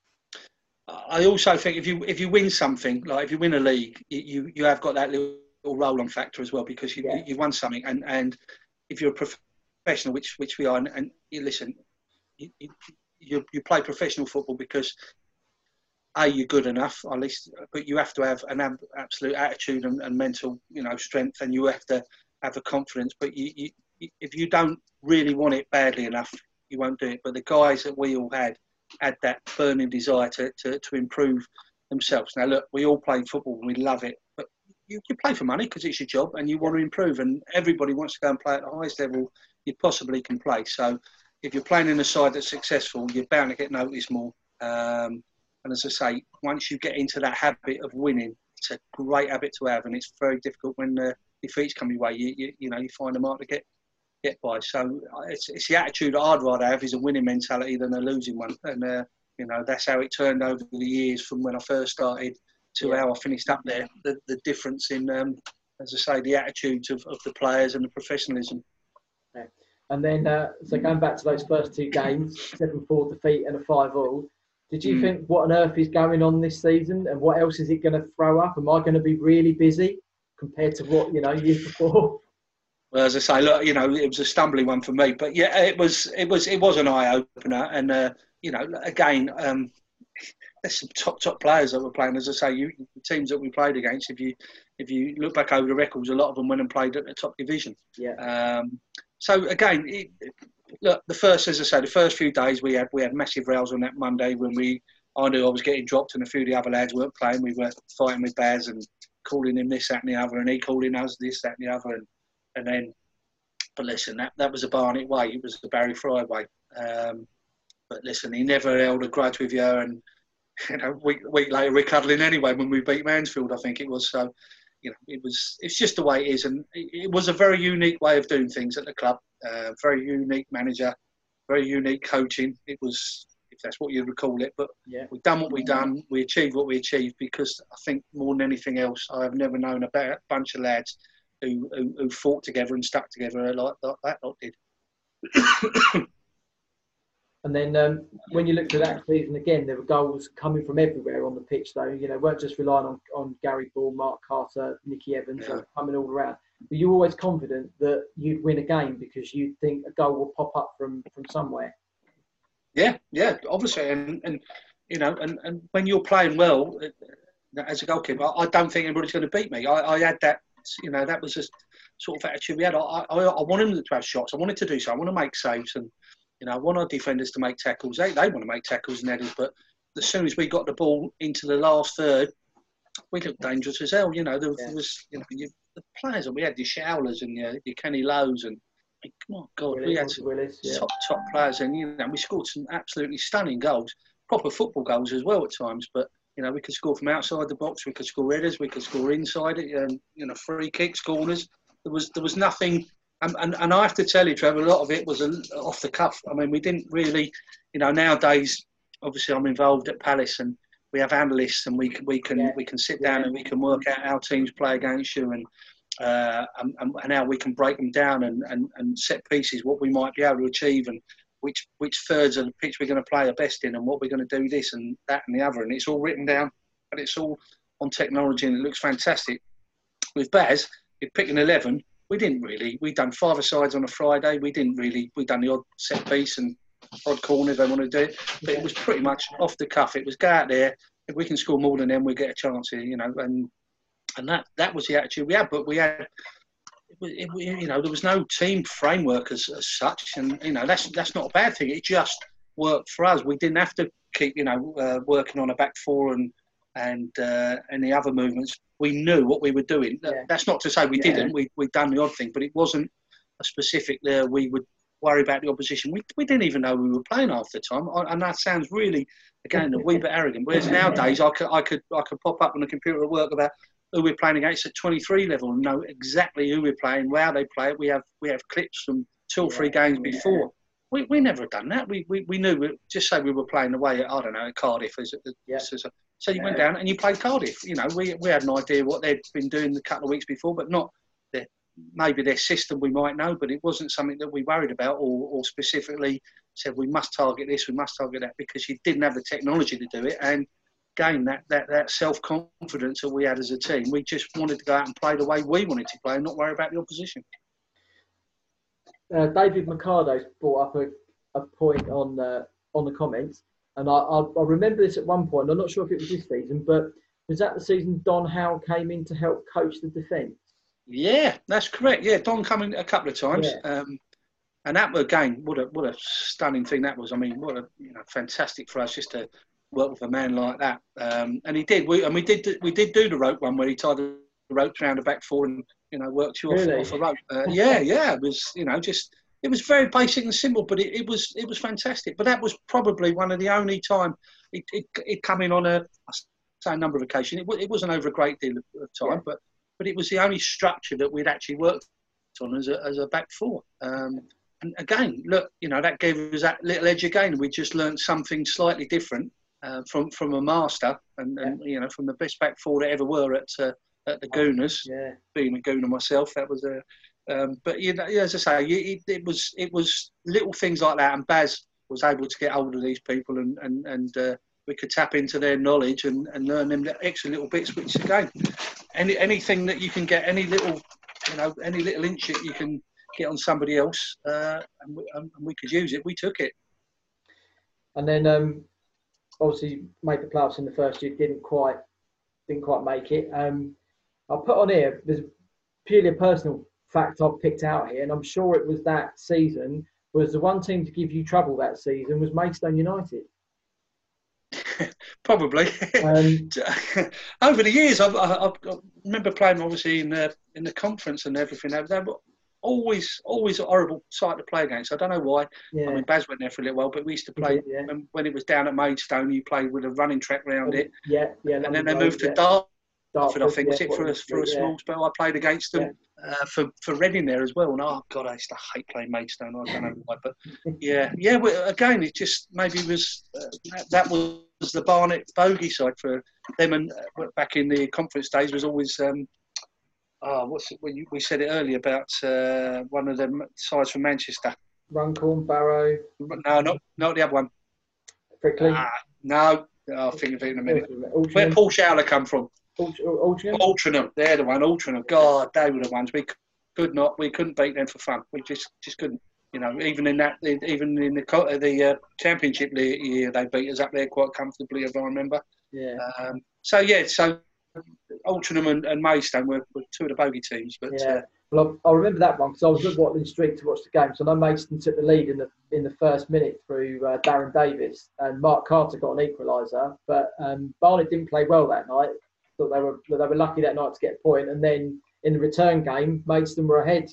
I also think if you if you win something, like if you win a league, you you have got that little roll on factor as well because you yeah. you won something, and and if you're a professional, which which we are, and, and you listen, you, you you play professional football because a you're good enough at least, but you have to have an ab- absolute attitude and, and, mental you know strength, and you have to have a confidence. But you, you if you don't really want it badly enough, you won't do it. But the guys that we all had had that burning desire to, to, to improve themselves. Now, look, we all play football and we love it, but you, you play for money because it's your job and you want to improve, and everybody wants to go and play at the highest level you possibly can play. So, if you're playing in a side that's successful, you're bound to get noticed more. Um, and as I say, once you get into that habit of winning, it's a great habit to have, and it's very difficult when the defeats come your way. You, you, you know, you find them hard to get get by. So it's, it's the attitude I'd rather have is a winning mentality than a losing one. And, uh, you know, that's how it turned over the years from when I first started to yeah. how I finished up there. The, the difference in, um, as I say, the attitudes of, of the players and the professionalism. Okay. And then, uh, so going back to those first two games, 7 4 defeat and a 5 all. Did you mm. think what on earth is going on this season and what else is it going to throw up? Am I going to be really busy compared to what, you know, years before? Well, as I say, look, you know, it was a stumbling one for me, but yeah, it was, it was, it was an eye opener, and uh, you know, again, um, there's some top top players that were playing. As I say, you, the teams that we played against, if you if you look back over the records, a lot of them went and played at the top division. Yeah. Um, so again, it, look, the first, as I say, the first few days we had we had massive rails on that Monday when we I knew I was getting dropped and a few of the other lads weren't playing. We were fighting with Baz and calling him this, that, and the other, and he calling us this, that, and the other, and and then, but listen, that, that was a Barnet way. It was the Barry Fry way. Um, but listen, he never held a grudge with you, and you know, week week later we're cuddling anyway when we beat Mansfield. I think it was so. You know, it was. It's just the way it is, and it, was a very unique way of doing things at the club. Uh, very unique manager, very unique coaching. It was, if that's what you would call it. But yeah. we've done what we've done. We achieved what we achieved because I think more than anything else, I have never known a better bunch of lads who, who, who fought together and stuck together like, like that lot did. and then um, when you looked at that season again, there were goals coming from everywhere on the pitch, though. You know, weren't just relying on, on Gary Bull, Mark Carter, Nicky Evans, yeah. coming all around. But you were always confident that you'd win a game because you'd think a goal will pop up from, from somewhere. Yeah, yeah, obviously, and, and you know, and, and when you're playing well uh, as a goalkeeper, I don't think anybody's going to beat me. I, I had that you know, that was just sort of attitude we had. I, I, I wanted them to have shots. I wanted to do so. I want to make saves, and you know, I want our defenders to make tackles. They they want to make tackles and headers, but as soon as we got the ball into the last third, we looked dangerous as hell. You know, there, yeah. was you know you, the players and we had, the Showlers and your, your Kenny Lowe's and oh God, Willis, we had some Willis, yeah. top top players, and you know we scored some absolutely stunning goals, proper football goals as well at times. But you know, we could score from outside the box. We could score headers. We could score inside it. And you know, free kicks, corners. There was there was nothing. And, and, and I have to tell you, Trevor, a lot of it was off the cuff. I mean, we didn't really, you know, nowadays, obviously, I'm involved at Palace, and we have analysts, and we we can yeah. we can sit down yeah. and we can work out how teams play against you, and uh, and, and, how we can break them down and, and, and set pieces, what we might be able to achieve, and which which thirds of the pitch we're going to play the best in and what we're going to do this and that and the other. And it's all written down, and it's all on technology and it looks fantastic. With Baz, with picking 11, we didn't really. We done five sides on a Friday. We didn't really. We done the odd set piece and odd corner they want to do it. But it was pretty much off the cuff. It was go out there. If we can score more than them, we get a chance here, you know. And and that that was the attitude we had. But we had it, it, you know, there was no team framework as, as such, and you know that's that's not a bad thing. It just worked for us. We didn't have to keep, you know, uh, working on a back four and and uh, any other movements. We knew what we were doing. Yeah. That's not to say we Yeah. didn't. We we'd done the odd thing, but it wasn't a specific there. We would worry about the opposition. We, we didn't even know we were playing half the time, I- and that sounds really again a wee bit arrogant. Whereas nowadays, I could I could I could pop up on the computer at work about who we're playing against at 23 level and know exactly who we're playing, how they play it. We have we have clips from two or three Yeah, games yeah. before. We, we never done that. We, we, we knew, we, just say we were playing away at, I don't know, at Cardiff. As, as, Yeah. as so you went down and you played Cardiff. You know, we, we had an idea what they'd been doing a couple of weeks before, but not their, maybe their system we might know, but it wasn't something that we worried about or, or specifically said we must target this, we must target that, because you didn't have the technology to do it. And again, that, that, that self confidence that we had as a team, we just wanted to go out and play the way we wanted to play and not worry about the opposition. uh, David Mercado's brought up a, a point on uh, on the comments, and I, I, I remember this at one point. I'm not sure if it was this season, but was that the season Don Howe came in to help coach the defence? Yeah, that's correct. Yeah, Don coming a couple of times, Yeah. um, and that again, what a what a stunning thing that was. I mean, what a you know fantastic for us just to work with a man like that. Um, and he did. We and we did we did do the rope one where he tied the ropes around the back four and you know worked you off, Really? off a rope. Uh, yeah, yeah. It was you know just it was very basic and simple, but it, it was it was fantastic. But that was probably one of the only time it it, it come in on a say a number of occasions. It, it wasn't over a great deal of, of time, Yeah. but but it was the only structure that we'd actually worked on as a, as a back four. Um, and again, look, you know, that gave us that little edge again. We just learned something slightly different uh, from from a master, and, and you know, from the best back four that ever were at uh, at the Gooners. Yeah, Being a Gooner myself, that was a. Um, but you know, as I say, it, it was it was little things like that, and Baz was able to get hold of these people, and and and uh, we could tap into their knowledge and, and learn them extra little bits. Which again, any anything that you can get, any little, you know, any little inch that you can get on somebody else, uh, and, we, and we could use it. We took it. and then um, obviously made the playoffs in the first year. Didn't quite didn't quite make it. Um, I'll put on here. There's purely a personal fact I've picked out here, and I'm sure it was that season was the one team to give you trouble that season was Maidstone United. Probably. Um, Over the years, I've, I, I I remember playing obviously in the in the conference and everything. Were always always a horrible site to play against. I don't know why. yeah, I mean, Baz went there for a little while, but we used to play yeah, when, when it was down at Maidstone. You played with a running track round it, yeah, yeah. and then they moved to Dartford. Dartford, I think was it for a, for a small spell. I played against them uh, for for Reading there as well. And oh god, I used to hate playing Maidstone. I don't know why, but yeah, yeah. Again, it just maybe was uh, that, that was the Barnet bogey side for them. And uh, back in the conference days was always. Um, Oh, what's it, well, you, we said it earlier about uh, one of the sides from Manchester. Runcorn, Barrow, No, not not the other one. Brickley. Ah, no, I'll think of it in a minute. Where Paul Showler come from? Alt- Altrincham. Altrincham. They're the one. Altrincham. God, they were the ones. We could not. We couldn't beat them for fun. We just just couldn't. You know, even in that, even in the the uh, championship year, they beat us up there quite comfortably, if I remember. Yeah. Um, so yeah, so Altrincham and, and Maidstone were, were two of the bogey teams, but Yeah. uh, Well, I I remember that one because I was at Watling Street to watch the game. So I know Maidstone took the lead in the in the first minute through uh, Darren Davis, and Mark Carter got an equaliser. But um, Barnet didn't play well that night. Thought they were they were lucky that night to get a. And then in the return game, Maidstone were ahead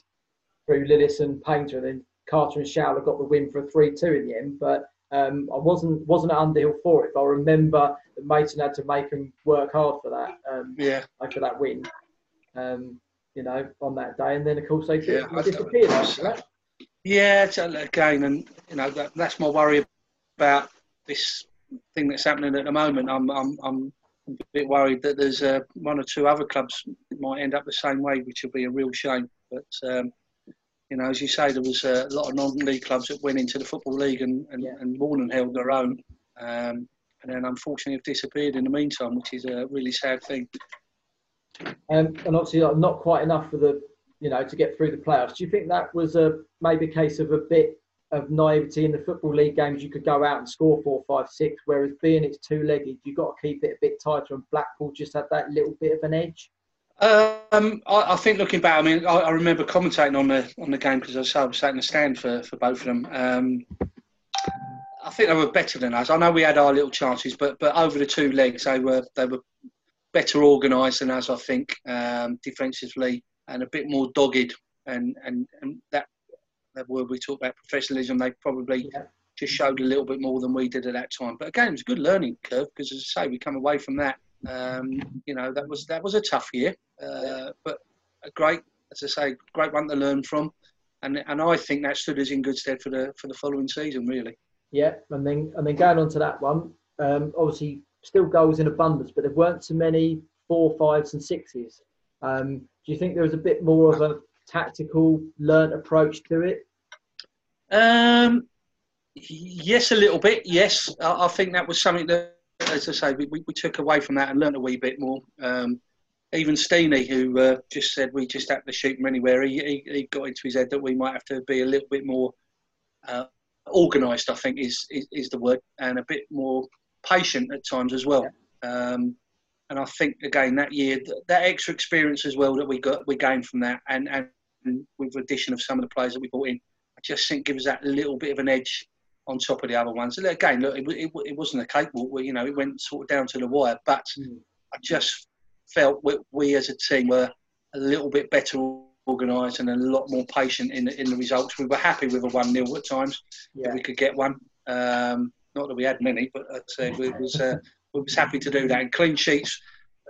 through Lillis and Painter, and then Carter and Showler got the win for a three-two in the end. But um, I wasn't wasn't at Underhill for it. But I remember that Maidstone had to make them work hard for that. Um, yeah, like for that win, um, you know, on that day. And then, of course, they, Yeah, disappeared after that. Yeah, uh, again, and you know that, that's my worry about this thing that's happening at the moment. I'm I'm I'm a bit worried that there's uh, one or two other clubs that might end up the same way, which will be a real shame. But um, you know, as you say, there was a lot of non-league clubs that went into the football league and and, Yeah. and Warren held their own, um, and then unfortunately have disappeared in the meantime, which is a really sad thing. Um, and obviously, not quite enough for the, you know, to get through the playoffs. Do you think that was a maybe a case of a bit of naivety in the football league games? You could go out and score four, five, six, whereas being it's two-legged, you've got to keep it a bit tighter. And Blackpool just had that little bit of an edge. Um, I, I, think looking back, I mean, I, I, remember commentating on the on the game because I was sat in the stand for, for both of them. Um, I think they were better than us. I know we had our little chances, but but over the two legs, they were they were better organised than us. I think um, defensively and a bit more dogged, and and, and that that word we talk about professionalism, they probably yeah. just showed a little bit more than we did at that time. But again, it was a good learning curve because, as I say, we come away from that. Um, you know, that was that was a tough year, uh, but a great, as I say, great one to learn from, and and I think that stood us in good stead for the for the following season, really. Yeah, and then and then going on to that one, um, obviously still goals in abundance, but there weren't so many four, fives, and sixes. Um, do you think there was a bit more of a tactical, learnt approach to it? Um, yes, a little bit. Yes, I, I, think that was something that, as I say, we, we, took away from that and learnt a wee bit more. Um, even Steenie, who uh, just said we just had to shoot from anywhere, he, he, he, got into his head that we might have to be a little bit more uh, organised. I think is, is, is the word, and a bit more patient at times as well. Um, and I think again that year that extra experience as well that we got we gained from that, and and with addition of some of the players that we brought in, I just think gives us that little bit of an edge on top of the other ones. And again, look, it, it, it wasn't a cakewalk. You know, it went sort of down to the wire, but mm. I just felt we, we, as a team were a little bit better organised and a lot more patient in the, in the results. We were happy with a one 0 at times yeah. if we could get one. Um, not that we had many, but I'd say we was uh, we was happy to do that. And clean sheets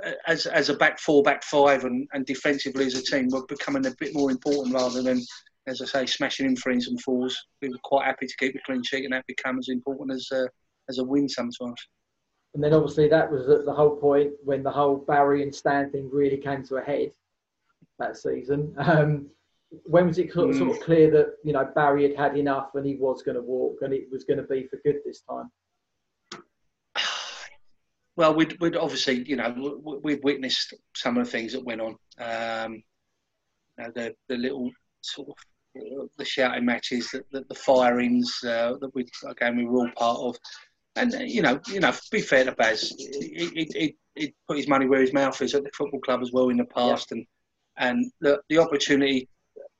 uh, as as a back four, back five, and, and defensively as a team were becoming a bit more important rather than, as I say, smashing in threes and fours. We were quite happy to keep a clean sheet, and that became as important as a, as a win sometimes. And then obviously that was the whole point when the whole Barry and Stan thing really came to a head that season. Um, when was it sort of, mm. sort of clear that you know Barry had had enough and he was going to walk and it was going to be for good this time? Well, we'd, we'd obviously, you know, we'd witnessed some of the things that went on. Um, you know, the the little sort of the shouting matches, the, the, the firings uh, that we again we were all part of, and uh, you know, you know, be fair to Baz, he, he, he, put his money where his mouth is at the football club as well in the past, yeah. and and the, the opportunity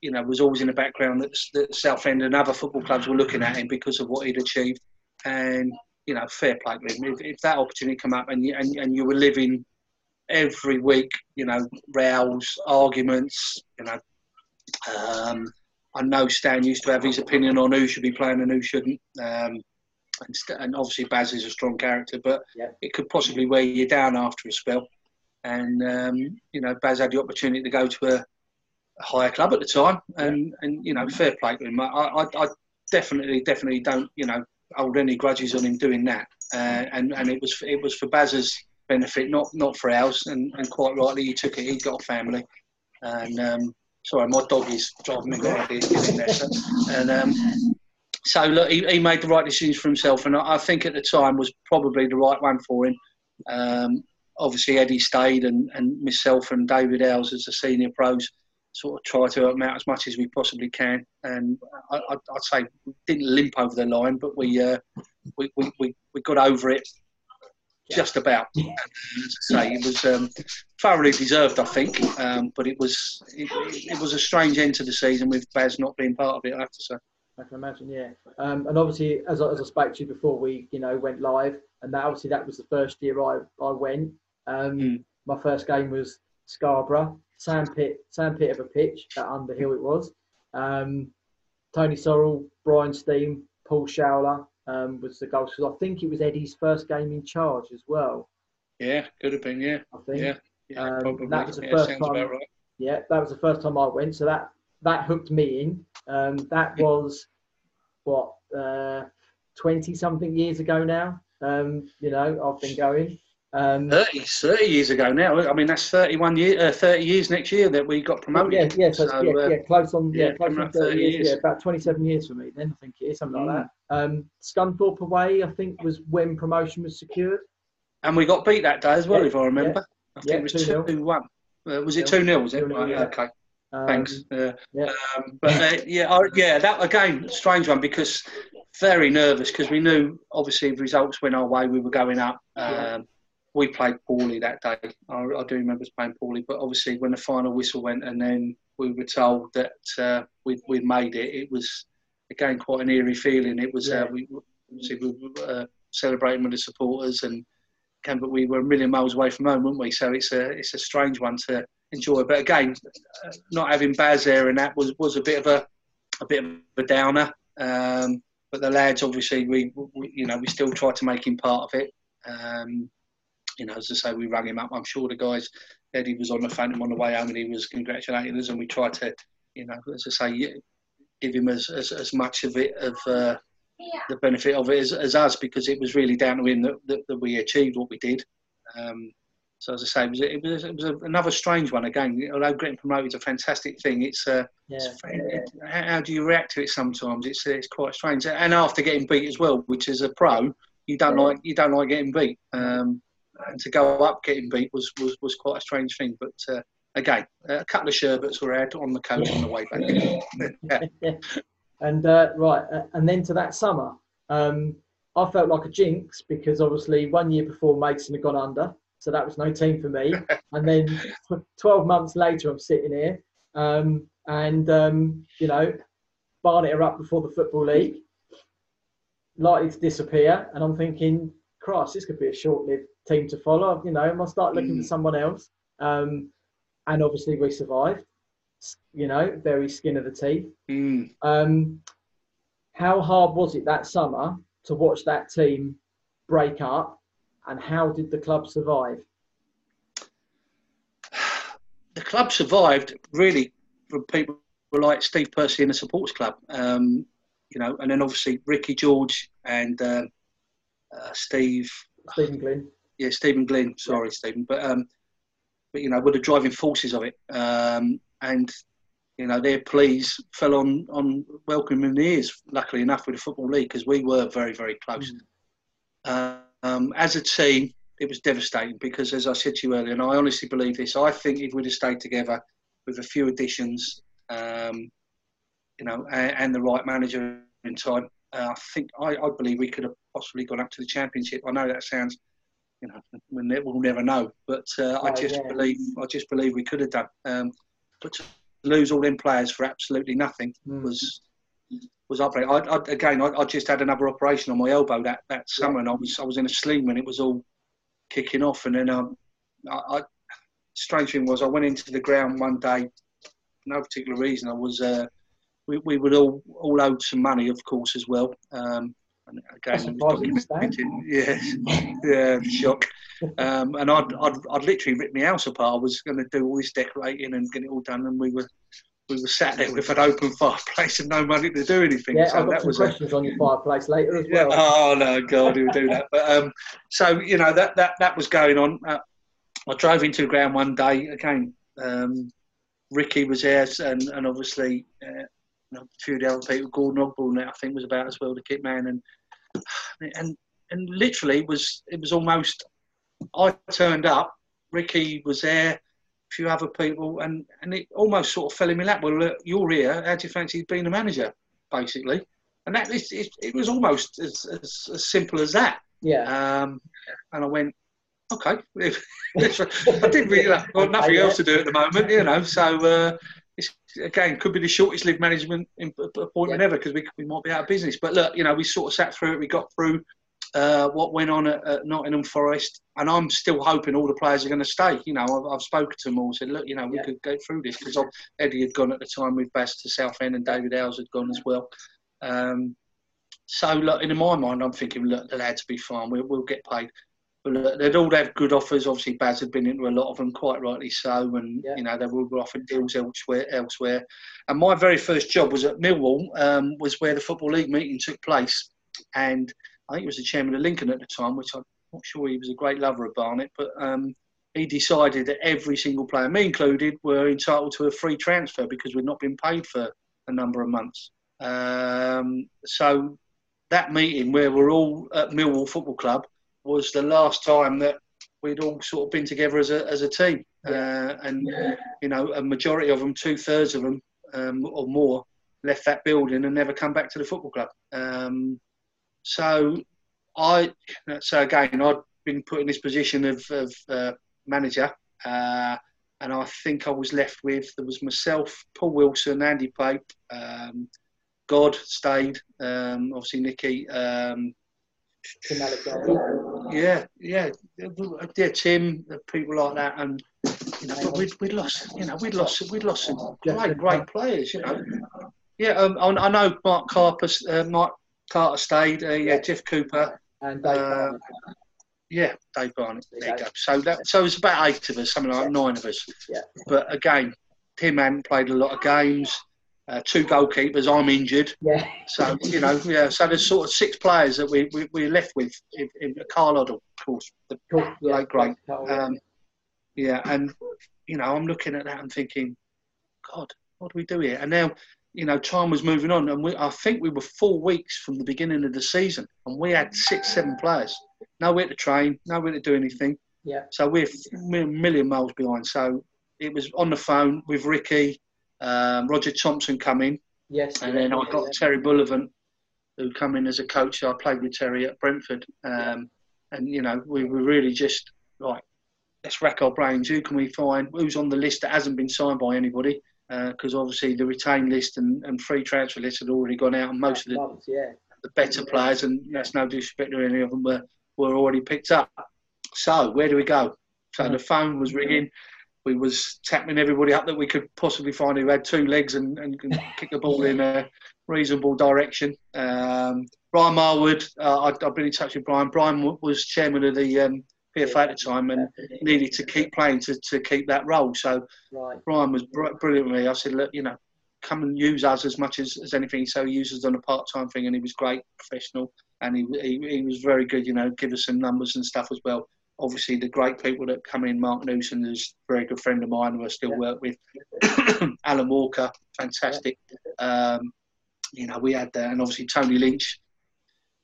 you know, was always in the background that, that Southend and other football clubs were looking at him because of what he'd achieved. And, you know, fair play to him. If, if that opportunity come up and you, and, and you were living every week, you know, rows, arguments, you know, um, I know Stan used to have his opinion on who should be playing and who shouldn't. Um, and, and, obviously Baz is a strong character, but yeah. it could possibly weigh you down after a spell. And um, you know, Baz had the opportunity to go to a, higher club at the time, and and you know, fair play to him. I, I, I definitely, definitely don't you know hold any grudges on him doing that, uh, and and it was it was for Baz's benefit, not not for ours, and, and quite rightly he took it. He's got a family, and um, sorry, my dog is driving me so, and. Um, so look, he, he, made the right decisions for himself, and I, I, think at the time was probably the right one for him. Um, obviously, Eddie stayed, and, and myself and David Howell as the senior pros sort of try to help them out as much as we possibly can. And I, would say we didn't limp over the line, but we uh, we, we, we, we got over it just about. as I say, it was um, thoroughly deserved, I think. Um, but it was it, it, was a strange end to the season with Baz not being part of it. I have to say. I can imagine, yeah. Um, and obviously, as I, as I spoke to you before, we you know went live, and that, obviously that was the first year I I went. Mm. My first game was Scarborough, sandpit, sandpit of a pitch at Underhill it was. Um, Tony Sorrell, Brian Steen, Paul Showler um, was the goals. I think it was Eddie's first game in charge as well. Yeah, could have been. Yeah, I think. Yeah, yeah um, probably. That was the yeah, first time. Right. Yeah, that was the first time I went. So that that hooked me in. Um, that was what twenty uh, something years ago now. Um, you know, I've been going. Um, 30, 30 years ago now. I mean, that's 31 year, uh, 30 years next year that we got promoted. Yeah, yeah, so, so yeah, uh, yeah, close on, yeah, yeah close on 30, 30 years, years, Yeah, about 27 years for me then, I think it is, something mm. like that. Um, Scunthorpe away, I think, was when promotion was secured. And we got beat that day as well, yeah, if I remember. I think it was 2 1. Uh, was it 2 0? Was it? Right, okay. Um, Thanks. Uh, yeah. Um, but uh, yeah, I, yeah, that again, strange one because very nervous because we knew obviously if results went our way, we were going up. Um, we played poorly that day. I, I, do remember us playing poorly, but obviously when the final whistle went and then we were told that uh, we'd, we'd made it, it was again quite an eerie feeling. It was uh, yeah. uh, we obviously we were uh, celebrating with the supporters and but we were a million miles away from home, weren't we? So it's a it's a strange one to enjoy. But again, uh, not having Baz there and that was was a bit of a a bit of a downer. Um, but the lads, obviously, we, we, you know we still tried to make him part of it. Um, you know, as I say, we rang him up. I'm sure the guys, Eddie was on the phone him on the way home, and he was congratulating us. And we tried to, you know, as I say, give him as as, as much of it of uh, the benefit of it as, as, us because it was really down to him that, that, that we achieved what we did. Um, so as I say, it was, it was, it was another strange one again. Although getting promoted is a fantastic thing, it's, uh, yeah. it's it, how do you react to it? Sometimes it's it's quite strange. And after getting beat as well, which is a pro, you don't yeah. like you don't like getting beat. Um, and to go up getting beat was was, was quite a strange thing. But uh, again, a couple of sherbets were had on the coach on the way back. yeah. And uh, right, uh, and then to that summer, um, I felt like a jinx because obviously one year before Maidstone had gone under, so that was no team for me. and then 12 months later, I'm sitting here, um, and um, you know, Barnet are up before the football league, likely to disappear, and I'm thinking, Christ, this could be a short-lived team to follow. You know, I must start looking mm. for someone else. Um, and obviously, we survived you know, very skin of the teeth. Mm. Um, how hard was it that summer to watch that team break up, and how did the club survive? The club survived really from people like Steve Percy and the supporters club, um, you know, and then obviously Ricky George and uh, uh, Steve. Stephen Glynn. Yeah, Stephen Glynn. Sorry, yeah. Stephen, but um, but you know, were the driving forces of it. Um, and you know their pleas fell on on welcoming ears. Luckily enough, with the football league because we were very very close. Mm. Um, as a team, it was devastating because, as I said to you earlier, and I honestly believe this, I think if we'd have stayed together with a few additions, um, you know, and, and, the right manager in time, uh, I think I, I, believe we could have possibly gone up to the championship. I know that sounds, you know, we'll never know, but uh, I just yeah. believe I just believe we could have done. Um, but to lose all them players for absolutely nothing mm. was was up I, I, again, I, I, just had another operation on my elbow that, that summer, and I was I was in a sling when it was all kicking off. And then um, I, I, strange thing was, I went into the ground one day, no particular reason. I was uh, we we would all all owed some money, of course, as well. Um, and again, yeah, yeah, shock. Um, and I'd, I'd, I'd literally ripped my house apart. I was going to do all this decorating and get it all done, and we were we were sat there with an open fireplace and no money to do anything. Yeah, so I've got that some was questions a, on your fireplace later as well. Yeah, oh no, God, who would do that? But um, so you know that that that was going on. Uh, I drove into the ground one day again. Um, Ricky was there, and and obviously uh, you know, a few of the other people. Gordon Ogborn, I think, was about as well, the kit man, and and and literally was it was almost I turned up, Ricky was there, a few other people, and, and it almost sort of fell in my lap. Well, look, you're here. How do you fancy being a manager, basically? And that it, it, it was almost as, as, as, simple as that. Yeah. Um, and I went, okay. I didn't really have got nothing else to do at the moment, you know. So uh, again could be the shortest lived management appointment yeah. ever because we, we might be out of business. But look, you know, we sort of sat through it. We got through uh, what went on at, at, Nottingham Forest, and I'm still hoping all the players are going to stay. You know, I've, I've spoken to them all, said, look, you know, we yeah. could go through this because Eddie had gone at the time with Baz to Southend, and David Howell had gone as well. Um, so, look, in my mind, I'm thinking, look, the lads will be fine. We'll, we'll get paid. But they'd all have good offers. Obviously, Baz had been into a lot of them, quite rightly so, and yeah. you know they were all offered deals elsewhere. Elsewhere, and my very first job was at Millwall, um, was where the football league meeting took place, and I think it was the chairman of Lincoln at the time, which I'm not sure he was a great lover of Barnet, but um, he decided that every single player, me included, were entitled to a free transfer because we'd not been paid for a number of months. Um, so that meeting where we're all at Millwall Football Club was the last time that we'd all sort of been together as a, as a team. Uh, and, you know, a majority of them, two thirds of them um, or more, left that building and never come back to the football club. Um, so I, so again, I'd been put in this position of, of uh, manager, uh, and I think I was left with there was myself, Paul Wilson, Andy Pape, um, God stayed, um, obviously Nicky. Um, yeah, yeah, yeah, Tim, people like that, and you know, but we'd, we'd lost, you know, we'd lost, we'd lost some great, great players, you know. Yeah, um, I know Mark Carper, uh, Mark Carter stayed. Uh, yeah, Jeff Cooper. And Dave uh, Yeah, Dave Barnett. There you go. So that so it's about eight of us, something like nine of us. Yeah. But again, Tim hadn't played a lot of games. Uh, two goalkeepers. I'm injured. Yeah. So you know, yeah. So there's sort of six players that we we we're left with. In, in Carl Hoddle, of course, the cool. yeah, late great. Um, yeah, and you know, I'm looking at that and thinking, God, what do we do here? And now you know, time was moving on, and we, I think we were four weeks from the beginning of the season, and we had six, seven players, nowhere to train, nowhere to do anything. Yeah. So we're, we're a million miles behind. So it was on the phone with Ricky, um, Roger Thompson coming. Yes. And then I got yeah. Terry Bullivant, who come in as a coach. I played with Terry at Brentford, um, and you know we were really just like, let's rack our brains. Who can we find? Who's on the list that hasn't been signed by anybody? because uh, obviously the retained list and, and free transfer list had already gone out, and most of the, yeah. the better players, and that's no disrespect to any of them, were, were already picked up. So where do we go? So the phone was ringing. We was tapping everybody up that we could possibly find who had two legs and, and kick the ball in a reasonable direction. Um, Brian Marwood, uh, i have been in touch with Brian. Brian was chairman of the um, PFA at the time and needed to keep playing to, to keep that role. So right. Brian was br- brilliantly. I said, look, you know, come and use us as much as, as anything. So he used us on a part time thing, and he was great, professional, and he, he, he was very good. You know, give us some numbers and stuff as well. Obviously, the great people that come in, Mark Newson is a very good friend of mine who I still yeah. work with. Alan Walker, fantastic. Um, you know, we had that, and obviously Tony Lynch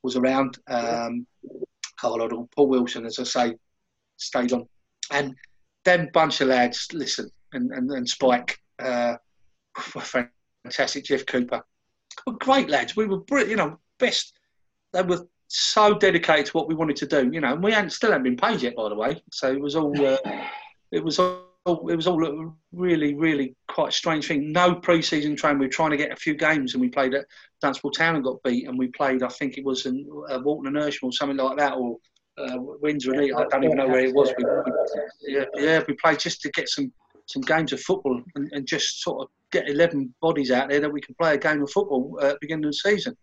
was around. Um, Carl Hoddle, Paul Wilson, as I say, stayed on. And then bunch of lads, listen, and, and, and Spike, uh, fantastic, Jeff Cooper. Great lads. We were, you know, best. They were so dedicated to what we wanted to do, you know, and we hadn't, still hadn't been paid yet, by the way. So it was all, uh, it was all, it was all a really, really quite strange thing. No pre-season training. We were trying to get a few games, and we played at Dunstable Town and got beat. And we played, I think it was in uh, Walton and Hersham or something like that, or uh, Windsor and I don't even know where it was. We, we, yeah, yeah, we played just to get some some games of football and, and, just sort of get 11 bodies out there that we can play a game of football at the beginning of the season.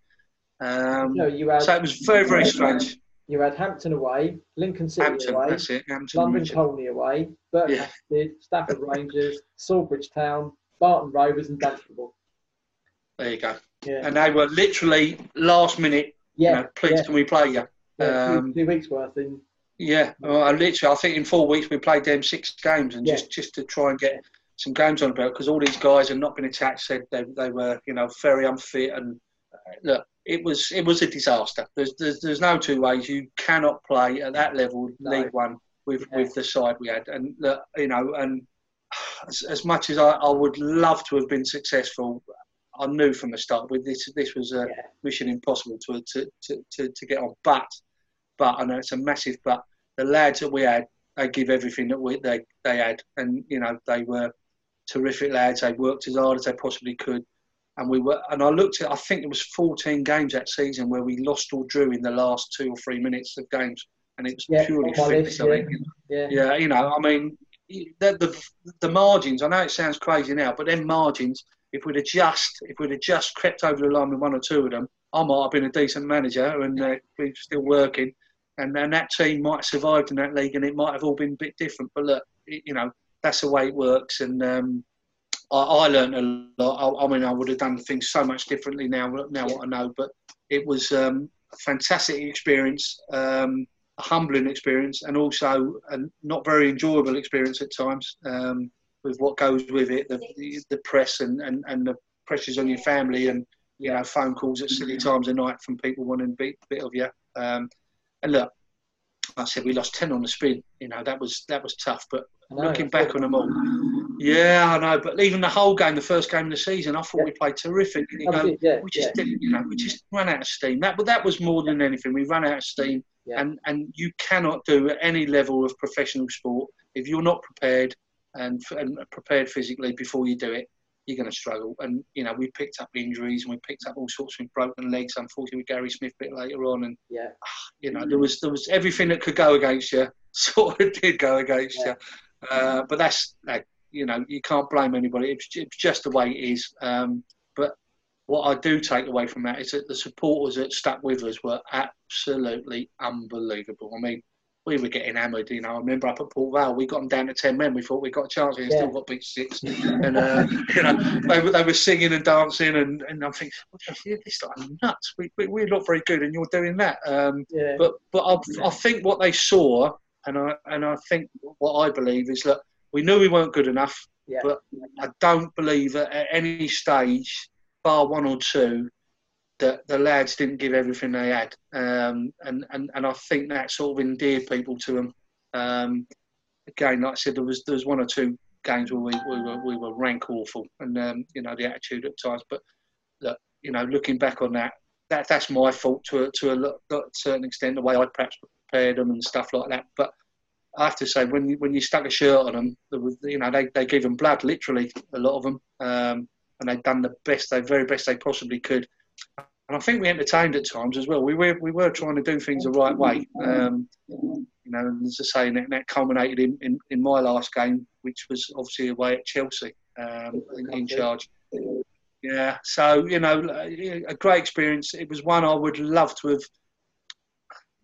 Um, no, you had, so it was very, very strange. You had Hampton away, Lincoln City Hampton, away, Hampton, London Colney away, Burton yeah. Stafford Rangers, Sawbridge Town, Barton Rovers, and Dunstable. There you go. Yeah. And they were literally last minute. Yeah. You know, please, yeah. can we play you? Yeah, um, two, two, weeks worth in. Yeah, well, I literally, I think in four weeks we played them six games, and just just to try and get some games on the belt because all these guys had not been attached. Said they they were you know very unfit, and uh, look, it was it was a disaster. There's, there's there's no two ways. You cannot play at that level, no. League One, with yeah. with the side we had, and look, you know, and as, as much as I, I would love to have been successful, I knew from the start with this this was a yeah. mission impossible to, to, to, to, to get on. But but I know it's a massive but. The lads that we had, they give everything that we they they had, and you know they were terrific lads. They worked as hard as they possibly could, and we were. And I looked at, I think it was 14 games that season where we lost or drew in the last two or three minutes of games, and it was yeah, purely fitness. Yeah. yeah. yeah, you know, I mean, the, the the margins. I know it sounds crazy now, but then margins if we'd have just if we'd have just crept over the line with one or two of them, I might have been a decent manager and uh, we're still working, and and that team might have survived in that league, and it might have all been a bit different. But look, it, you know that's the way it works, and um, I, I learned a lot. I, I, mean, I would have done things so much differently now. Now what I know, but it was um, a fantastic experience. Um, a humbling experience and also a not very enjoyable experience at times. Um, with what goes with it, the, the, the press and, and, and the pressures on your family and you know phone calls at silly times of night from people wanting a bit, bit of you. Um, and look, like I said we lost ten on the spin. You know that was that was tough. But looking back on them all, yeah, I know. But even the whole game, the first game of the season, I thought yeah. we played terrific. And you go, yeah, we just yeah. didn't, you know, we just ran out of steam. That but that was more than anything. We ran out of steam. And and you cannot do at any level of professional sport if you're not prepared and, and prepared physically before you do it. You're going to struggle, and you know we picked up injuries and we picked up all sorts of broken legs. Unfortunately, with Gary Smith a bit later on, and Yeah. you know there was there was everything that could go against you sort of did go against you. Uh, but that's like, you know you can't blame anybody. It's, it's just the way it is. Um, but what I do take away from that is that the supporters that stuck with us were absolutely unbelievable. I mean, we were getting hammered. You know, I remember up at Port Vale, we got them down to ten men. We thought we got a chance, and Yeah. still got beat six. and uh, you know, they, were- they were singing and dancing, and, and I'm thinking, what the hell, this is like nuts. We, we, we're not very good, and you're doing that. Um, Yeah. but but I, I think what they saw, and I and I think what I believe is that we knew we weren't good enough. Yeah. But I don't believe that at any stage, bar one or two, that the lads didn't give everything they had, um, and and and I think that sort of endeared people to them. Um, again, like I said, there was there was one or two games where we, we were we were rank awful, and um, you know the attitude at times. But look, you know, looking back on that, that that's my fault to a, to a lo- lo- certain extent, the way I perhaps prepared them and stuff like that. But I have to say, when you, when you stuck a shirt on them, was, you know, they, they gave them blood, literally, a lot of them, um, and they'd done the best, they very best they possibly could. And I think we entertained at times as well. We were we were trying to do things the right way. Um, you know, and as I say, that, that culminated in, in, in my last game, which was obviously away at Chelsea, um, in, in charge. Yeah, so you know, a great experience. It was one I would love to have,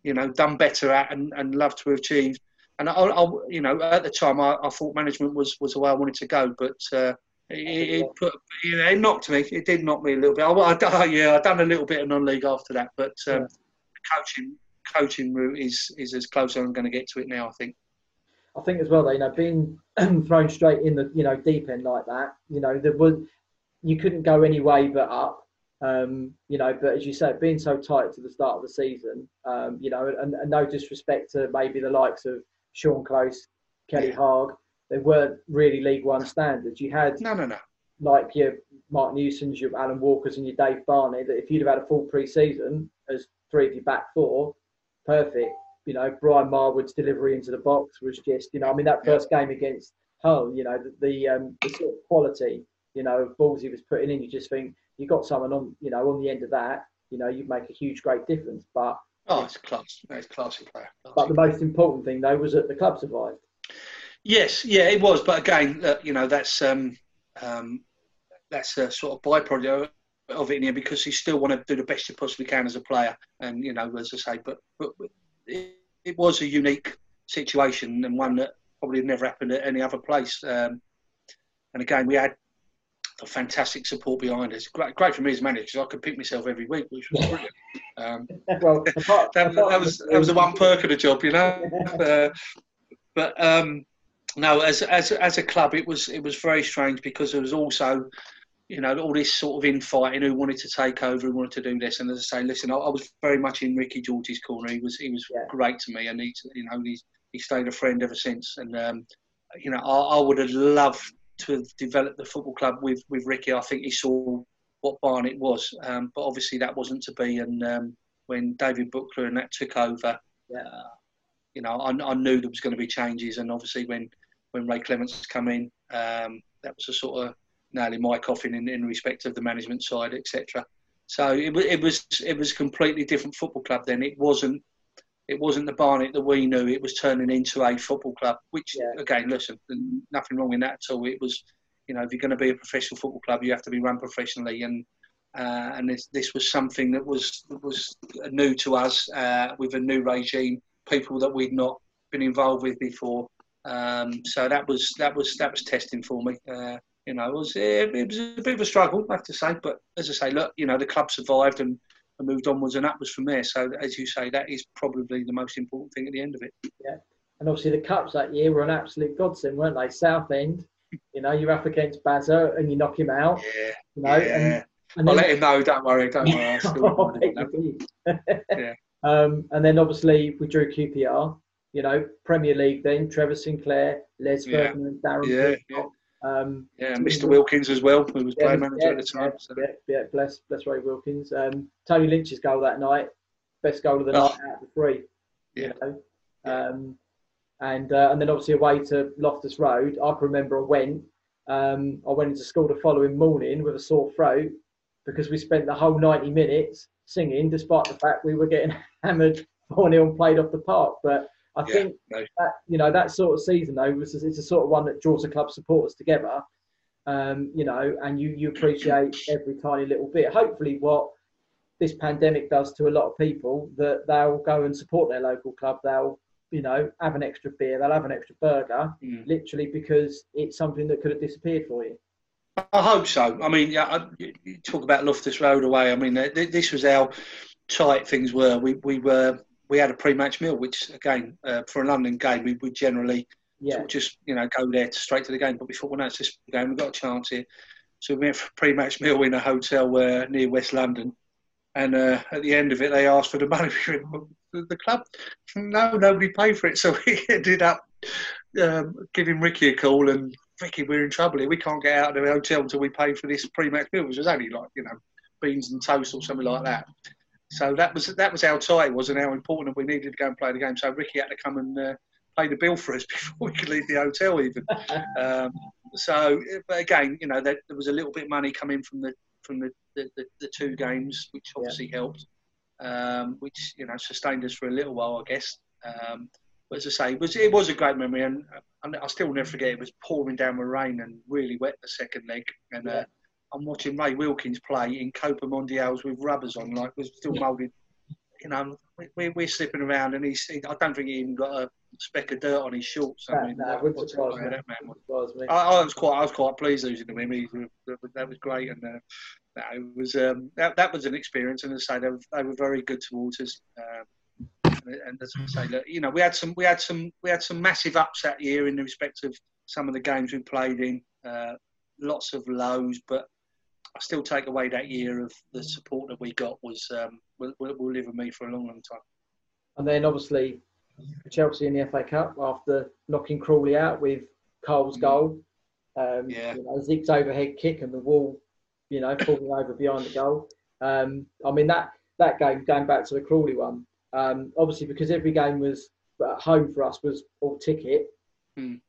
you know, done better at and, and love to have achieved. And I, I, you know, at the time, I, I thought management was, was the way I wanted to go, but uh, it, it put, you know, it knocked me. It did knock me a little bit. I, I, yeah, I done a little bit of non-league after that, but um, coaching coaching route is is as close as I'm going to get to it now. I think. I think as well, though, you know, being thrown straight in the you know deep end like that, you know, there was you couldn't go any way but up. Um, you know, but as you said, being so tight to the start of the season, um, you know, and, and no disrespect to maybe the likes of Sean Close, Kelly Yeah. Haag, they weren't really League One standards. You had No, no, no. like your Mark Newsons, your Alan Walkers, and your Dave Barney, that if you'd have had a full pre-season as three of your back four, perfect. You know, Brian Marwood's delivery into the box was just, you know, I mean that first game against Hull, you know, the the, um, the sort of quality, you know, of balls he was putting in, you just think you got someone on, you know, on the end of that, you know, you'd make a huge, great difference. But Oh, it's class. It's classy player. but the most important thing though was that the club survived. Yes, yeah, it was. But again, uh, you know, that's um, um, that's a sort of byproduct of it in here because you still want to do the best you possibly can as a player. And you know, as I say, but but it, it was a unique situation and one that probably never happened at any other place. Um, and again, we had a fantastic support behind us. Great, great for me as manager because I could pick myself every week, which was brilliant. Um, well, apart, that, apart that was the- that was the one perk of the job, you know. uh, but um, no, as as as a club, it was it was very strange because there was also, you know, all this sort of infighting who wanted to take over, who wanted to do this. And as I say, listen, I, I was very much in Ricky George's corner. He was he was Yeah. great to me, and he you know he's he stayed a friend ever since. And um, you know, I, I would have loved to have developed the football club with with Ricky. I think he saw what Barnet was, um, but obviously that wasn't to be. And um, when David Buckler and that took over, Yeah. you know, I, I knew there was going to be changes. And obviously when when Ray Clemence come in, um, that was a sort of nail in my coffin in, in respect of the management side, etc. So it, it was it was a completely different football club then. It wasn't it wasn't the Barnet that we knew. It was turning into a football club, which Yeah. again, listen, nothing wrong with that at all. It was, you know, if you're going to be a professional football club, you have to be run professionally, and uh, and this, this was something that was was new to us uh, with a new regime, people that we'd not been involved with before. Um, so that was that was that was testing for me. Uh, you know, it was it, was a bit of a struggle, I have to say. But as I say, look, you know, the club survived and, and moved onwards and upwards from there. So as you say, that is probably the most important thing at the end of it. Yeah, and obviously the cups that year were an absolute godsend, weren't they? Southend, you know, you're up against Bazza and you knock him out, Yeah, you know, and, and I'll then, let him know. Don't worry, don't worry. I'll still Oh, remind him of that. yeah. Um, and then obviously we drew QPR, you know, Premier League then, Trevor Sinclair, Les Yeah. Ferdinand, Darren Yeah, Peacock, Um, yeah, Mr. Wilkins as well, who was yeah, playing manager yeah, at the time. Yeah, So. yeah, yeah, bless, bless Ray Wilkins. Um, Tony Lynch's goal that night, best goal of the Oh. night out of the three. Yeah. You know? um, and uh, and then obviously away to Loftus Road. I can remember I went. Um, I went into school the following morning with a sore throat because we spent the whole 90 minutes singing, despite the fact we were getting hammered 4 0 and played off the park. But I yeah, think no. that you know that sort of season though was it's a sort of one that draws the club supporters together. Um, you know, and you you appreciate every tiny little bit. Hopefully, what this pandemic does to a lot of people that they'll go and support their local club. They'll you know have an extra beer. They'll have an extra burger, mm. literally because it's something that could have disappeared for you. I hope so. I mean, yeah, you talk about Loftus Road away. I mean, this was how tight things were. We we were we had a pre-match meal, which again uh, for a London game we would generally yeah. sort of just you know go there to, straight to the game. But we thought, well, no, it's this game. We've got a chance here. So we went for a pre-match meal in a hotel uh, near West London, and uh, at the end of it, they asked for the money. For the club, no, nobody paid for it. So we ended up um, giving Ricky a call and Ricky, we're in trouble here. We can't get out of the hotel until we pay for this pre-match meal, which was only like you know beans and toast or something like that. So that was that was how tight it was and how important we needed to go and play the game. So Ricky had to come and uh, pay the bill for us before we could leave the hotel even. um, so, but again, you know, there, there, was a little bit of money coming from the from the, the, the, the two games, which obviously yeah. helped, um, which you know sustained us for a little while, I guess. Um, but as I say, it was it was a great memory, and, and I still never forget. It was pouring down with rain and really wet the second leg, and. Uh, I'm watching Ray Wilkins play in Copa Mundials with rubbers on, like we're still moulded. You know, we're, we're slipping around, and he's. I don't think he even got a speck of dirt on his shorts. I mean, no, that man was. I, I, was quite, I was quite pleased losing to him. He, that was great, and uh, it was um, that, that was an experience. And as I say, they were, they were very good towards us. Um, and as I say, look, you know, we had some, we had some, we had some massive ups that year in the respect of some of the games we played in. Uh, lots of lows, but I still take away that year of the support that we got was um, will, will live with me for a long, long time. And then obviously Chelsea in the FA Cup after knocking Crawley out with Carl's mm. goal. Um, yeah. You know, Zeke's overhead kick and the wall, you know, falling over behind the goal. Um, I mean that that game going back to the Crawley one. Um, obviously, because every game was at home for us was all ticket. Mm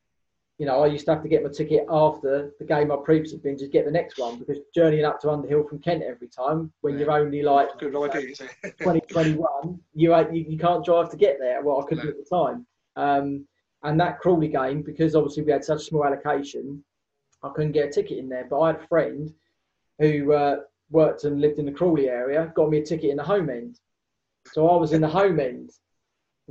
you know, I used to have to get my ticket after the game I previously been to get the next one because journeying up to Underhill from Kent every time when yeah. you're only like good idea, 2021, you, you you can't drive to get there. Well, I couldn't no. at the time. Um, and that Crawley game, because obviously we had such a small allocation, I couldn't get a ticket in there. But I had a friend who uh, worked and lived in the Crawley area, got me a ticket in the home end. So I was in the home end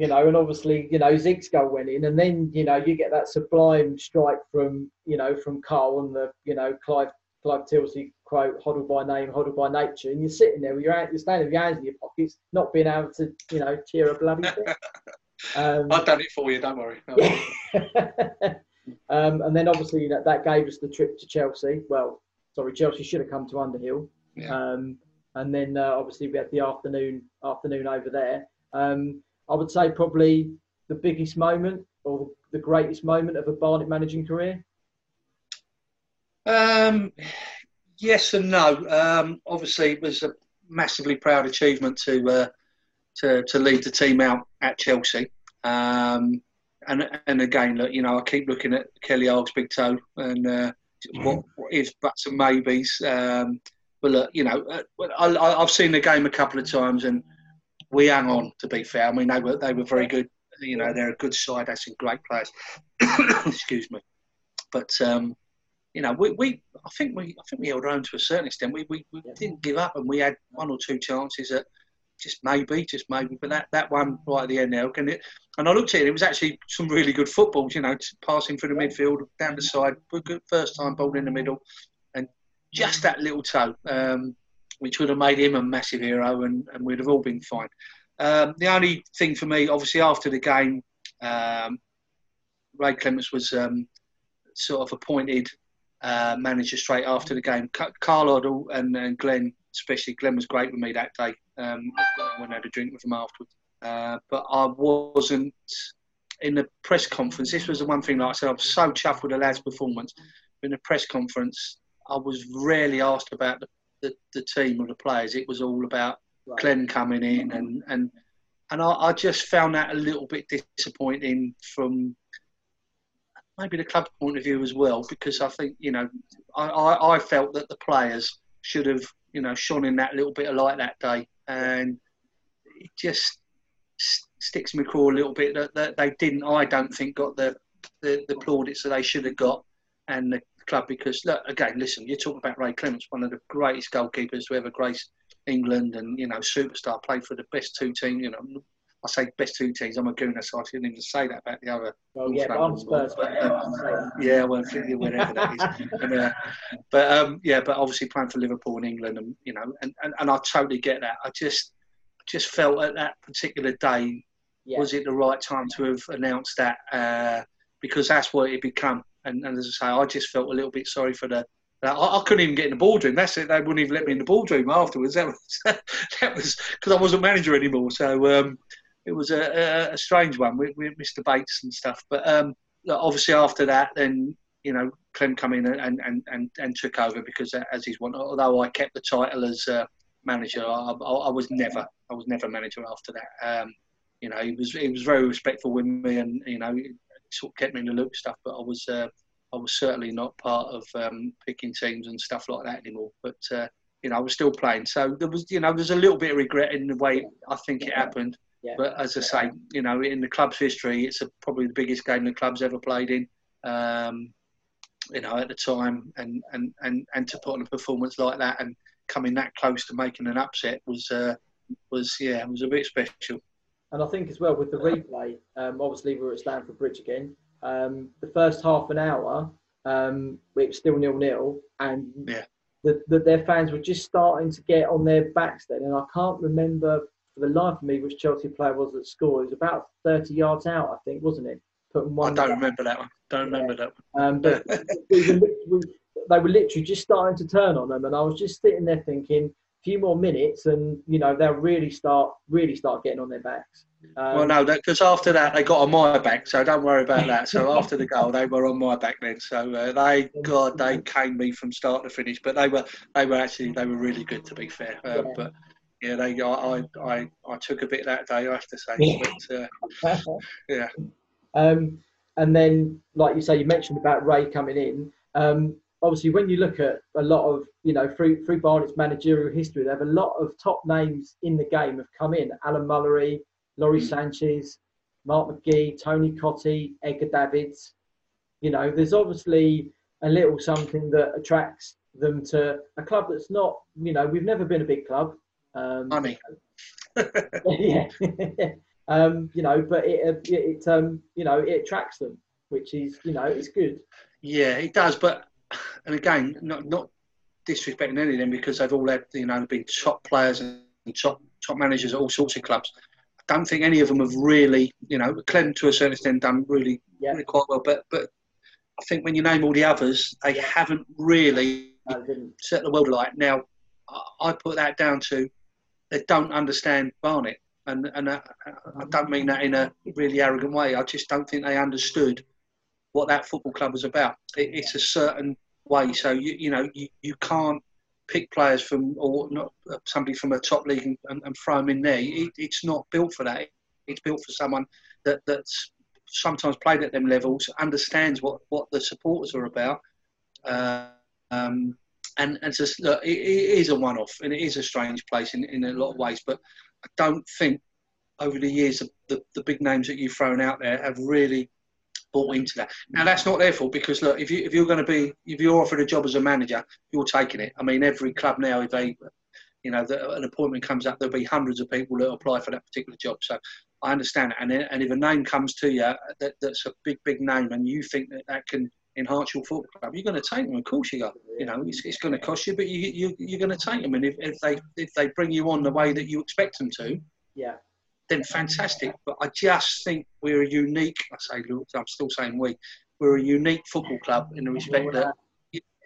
you know, and obviously, you know, Zeke's goal went in, and then you know you get that sublime strike from you know from Carl and the you know Clive Clive Tyldesley quote, "Hoddle by name, hoddle by nature," and you're sitting there with your you're standing with your hands in your pockets, not being able to you know cheer a bloody bit. Um, I've done it for you, don't worry. um, and then obviously that, that gave us the trip to Chelsea. Well, sorry, Chelsea should have come to Underhill. Yeah. Um, and then uh, obviously we had the afternoon afternoon over there. Um, I would say probably the biggest moment or the greatest moment of a Barnet managing career? Um, yes and no. Um, obviously, it was a massively proud achievement to uh, to, to lead the team out at Chelsea. Um, and and again, look, you know, I keep looking at Kelly Haag's big toe and uh, what, what is buts and maybes. Um, but look, you know, uh, I, have seen the game a couple of times and we hung on. To be fair, I mean they were they were very good. You know, they're a good side. That's some great players. Excuse me, but um, you know, we, we I think we I think we held on to a certain extent. We, we, we didn't give up, and we had one or two chances that just maybe, just maybe. But that, that one right at the end there, and it, and I looked at it. It was actually some really good football. You know, passing through the midfield, down the side, good first time ball in the middle, and just that little toe. Um, which would have made him a massive hero, and, and we'd have all been fine. Um, the only thing for me, obviously, after the game, um, Ray Clemence was um, sort of appointed uh, manager straight after the game. Carl and, and Glenn, especially Glenn, was great with me that day. Um, I had a drink with him afterwards, uh, but I wasn't in the press conference. This was the one thing, like I said, I was so chuffed with the lads' performance. In the press conference, I was rarely asked about the the, the team or the players. It was all about right. Glenn coming in and, and and I, I, just found that a little bit disappointing from maybe the club point of view as well, because I think you know I, I, I felt that the players should have you know shone in that little bit of light that day, and it just sticks me craw a little bit that, that they didn't. I don't think got the the, the plaudits that they should have got, and the club because look again. Listen, you're talking about Ray Clemence, one of the greatest goalkeepers to ever grace England, and you know superstar, played for the best two teams. You know, I say best two teams. I'm a gooner, so I shouldn't even say that about the other. Well, yeah, I'm Spurs. yeah, well, whenever that is. And, uh, but um, yeah, but obviously playing for Liverpool and England, and you know, and, and, and I totally get that. I just just felt at that particular day yeah. was it the right time to have announced that uh, because that's what it become. And, and, as I say, I just felt a little bit sorry for the. I, I, couldn't even get in the boardroom. That's it. They wouldn't even let me in the boardroom afterwards. That was that was because I wasn't manager anymore. So um, it was a, a, a, strange one with, with Mr. Bates and stuff. But um, obviously after that, then you know Clem come in and, and, and, and took over because uh, as he's one. Although I kept the title as uh, manager, I, I, I, was never I was never manager after that. Um, you know, he was he was very respectful with me, and you know, sort of kept me in the loop stuff. But I was uh, I was certainly not part of um, picking teams and stuff like that anymore. But uh, you know, I was still playing, so there was you know, there's a little bit of regret in the way I think it happened. Yeah. But as I say, you know, in the club's history, it's a, probably the biggest game the club's ever played in. Um, you know, at the time, and, and, and, and to put on a performance like that and coming that close to making an upset was uh, was yeah, was a bit special. And I think as well with the replay, um, obviously we were at Stamford Bridge again. Um, the first half an hour, um, it was still nil nil, and yeah. the, the, their fans were just starting to get on their backs then. And I can't remember for the life of me which Chelsea player was that scored. It was about 30 yards out, I think, wasn't it? Putting one. I don't remember that one. Don't yeah. remember that one. Um, but they were literally just starting to turn on them, and I was just sitting there thinking few more minutes, and you know they'll really start really start getting on their backs. Um, well, no, because after that they got on my back, so don't worry about that. So after the goal, they were on my back then. So uh, they, God, they came me from start to finish. But they were, they were actually, they were really good to be fair. Um, yeah. But yeah, they, I, I, I, took a bit that day, I have to say. But, uh, yeah. Um, and then, like you say, you mentioned about Ray coming in. Um, obviously when you look at a lot of you know through through Barnet's managerial history, they have a lot of top names in the game have come in. Alan Mullery, Lawrie mm. Sanchez, Mark McGee, Tony Cottee, Edgar Davids. You know, there's obviously a little something that attracts them to a club that's not. You know, we've never been a big club. Um, Money. yeah. um, you know, but it, it, it um, you know, it attracts them, which is, you know, it's good. Yeah, it does. But and again, not not disrespecting any of them because they've all had you know been top players and top top managers at all sorts of clubs. I don't think any of them have really, you know, Clem to a certain extent done really, yeah. really quite well. But but I think when you name all the others, they haven't really set the world alight. Now, I put that down to they don't understand Barnet, and and I, I don't mean that in a really arrogant way. I just don't think they understood what that football club was about. It, it's a certain way. So you you know you, you can't pick players from or not somebody from a top league and, and throw them in there. It, it's not built for that. It's built for someone that that's sometimes played at them levels, understands what what the supporters are about. Uh, um, and and just look, it, it is a one-off, and it is a strange place in, in a lot of ways. But I don't think over the years the, the big names that you've thrown out there have really bought into that. Now that's not their fault because look, if you if you're going to be if you're offered a job as a manager, you're taking it. I mean, every club now, if they, you know, the, an appointment comes up, there'll be hundreds of people that apply for that particular job. So I understand it. And and if a name comes to you that, that's a big big name, and you think that that can enhance your football club, you're going to take them. Of course, you are. You know, it's, it's going to cost you, but you, you you're going to take them. And if, if they if they bring you on the way that you expect them to, yeah then fantastic. But I just think we're a unique. I say, look, I'm still saying we. We're a unique football club in the respect that.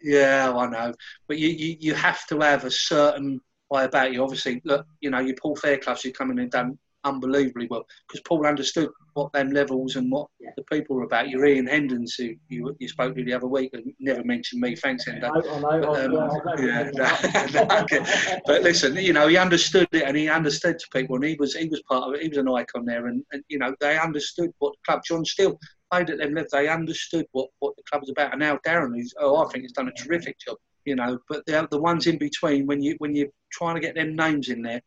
Yeah, I know, but you, you, you have to have a certain way about you. Obviously, look, you know, your Paul Faircloughs who come in and done unbelievably well because Paul understood what them levels and what Yeah. the people were about. Your Ian Hendons, who you, you spoke to the other week, and never mentioned me. Thanks, Endo. I know, I know. But, um, I know. yeah, no, no, okay. But listen, you know, he understood it, and he understood to people, and he was he was part of it. He was an icon there, and, and you know, they understood what the club. John Steele played at them levels. They understood what, what the club was about, and now Darren, who's oh, I think he's done a terrific job. You know, but the the ones in between, when you when you're trying to get them names in there,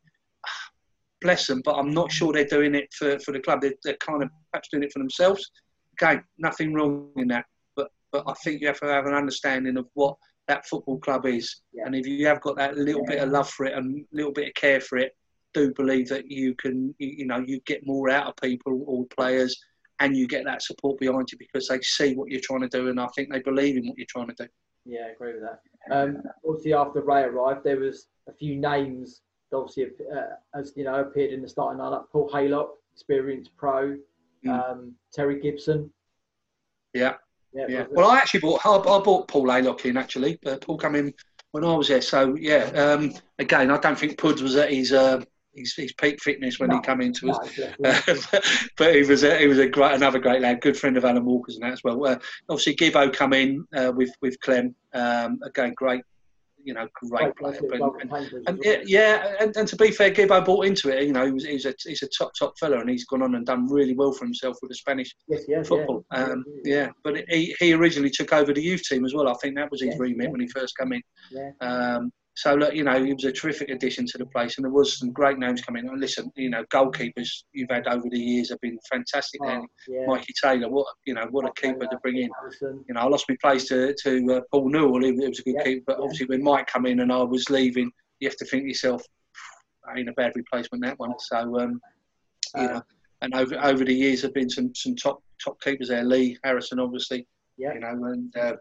bless them. But I'm not sure they're doing it for, for the club. They're, they're kind of perhaps doing it for themselves. Okay, nothing wrong in that, but but I think you have to have an understanding of what that football club is. Yeah. And if you have got that little bit of love for it and a little bit of care for it, do believe that you can, you, you know, you get more out of people or players, and you get that support behind you because they see what you're trying to do, and I think they believe in what you're trying to do. Yeah, I agree with that. Um, obviously, after Ray arrived, there was a few names obviously, uh, as you know, appeared in the starting lineup. Paul Haylock, experienced pro. Mm. Um, Terry Gibson. Yeah. Yeah. Yeah. Well, I actually bought I, bought Paul Haylock in actually. Uh, Paul came in when I was there. So yeah. Um, again, I don't think Puds was at his uh, his, his peak fitness when he No. came into No, us. him. but he was a, he was a great another great lad, good friend of Alan Walker's and that as well. Uh, obviously, Gibbo come in uh, with with Clem. Um, again, great, you know, great player. And, and, and yeah, and, and to be fair, Gibbo bought into it. You know, he was, he's a he's a top top fella, and he's gone on and done really well for himself with the Spanish Yes, yes, football. Yeah. Um, yeah, but he, he originally took over the youth team as well. I think that was his Yeah, remit yeah. when he first came in. Yeah. Um, so look, you know, he was a terrific addition to the place, and there was some great names coming. And listen, you know, goalkeepers you've had over the years have been fantastic. Oh, yeah. Mikey Taylor, what you know, what a keeper to bring in. You know, I lost my place to to uh, Paul Newell. He, he was a good Yeah, keeper, but yeah. obviously when Mike come in and I was leaving, you have to think to yourself, ain't a bad replacement that one. So um, you Uh, know, and over over the years have been some some top top keepers there. Lee Harrison, obviously, Yeah. you know, and uh,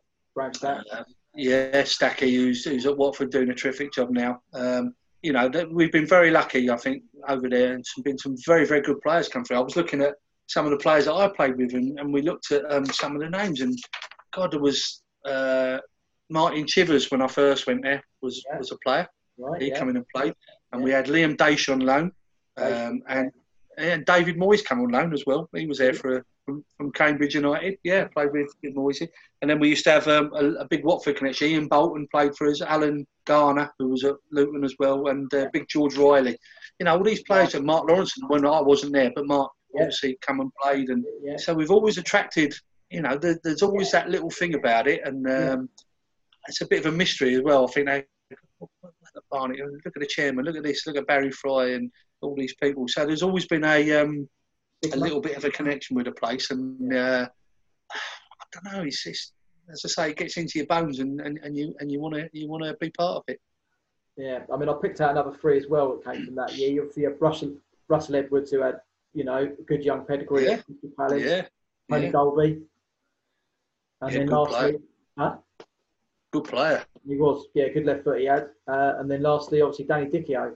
uh, yeah, Stacky, who's, who's at Watford doing a terrific job now. Um, you know, we've been very lucky, I think, over there, and some, been some very, very good players come through. I was looking at some of the players that I played with, and, and we looked at um, some of the names, and God, there was uh, Martin Chivers when I first went there was Yeah. was a player. Right. He yeah. come in and played, and Yeah. we had Liam Daish on loan, um, and and David Moyes came on loan as well. He was there for from, from Cambridge United. Yeah, played with, with Moyes. And then we used to have um, a, a big Watford connection. Ian Bolton played for us. Alan Garner, who was at Luton as well, and uh, Big George Riley. You know, all these players. And Mark Lawrence when I wasn't there, but Mark Yeah. obviously come and played. And Yeah. so we've always attracted. You know, there, there's always that little thing about it, and um, it's a bit of a mystery as well. I think they. Barney, look at the chairman, look at this, look at Barry Fry and all these people. So there's always been a um, a little bit of a connection with the place, and uh, I don't know. It's just as I say, it gets into your bones, and, and, and you and you want to you want to be part of it. Yeah, I mean, I picked out another three as well that came from that year. You obviously have Russell, Russell Edwards, who had, you know, a good young pedigree Yeah. at Palace. Yeah, Tony yeah. Dolby. And Yeah, then lastly, huh? good player. He was, yeah, good left foot he had. Uh, and then lastly, obviously, Danny Dichio.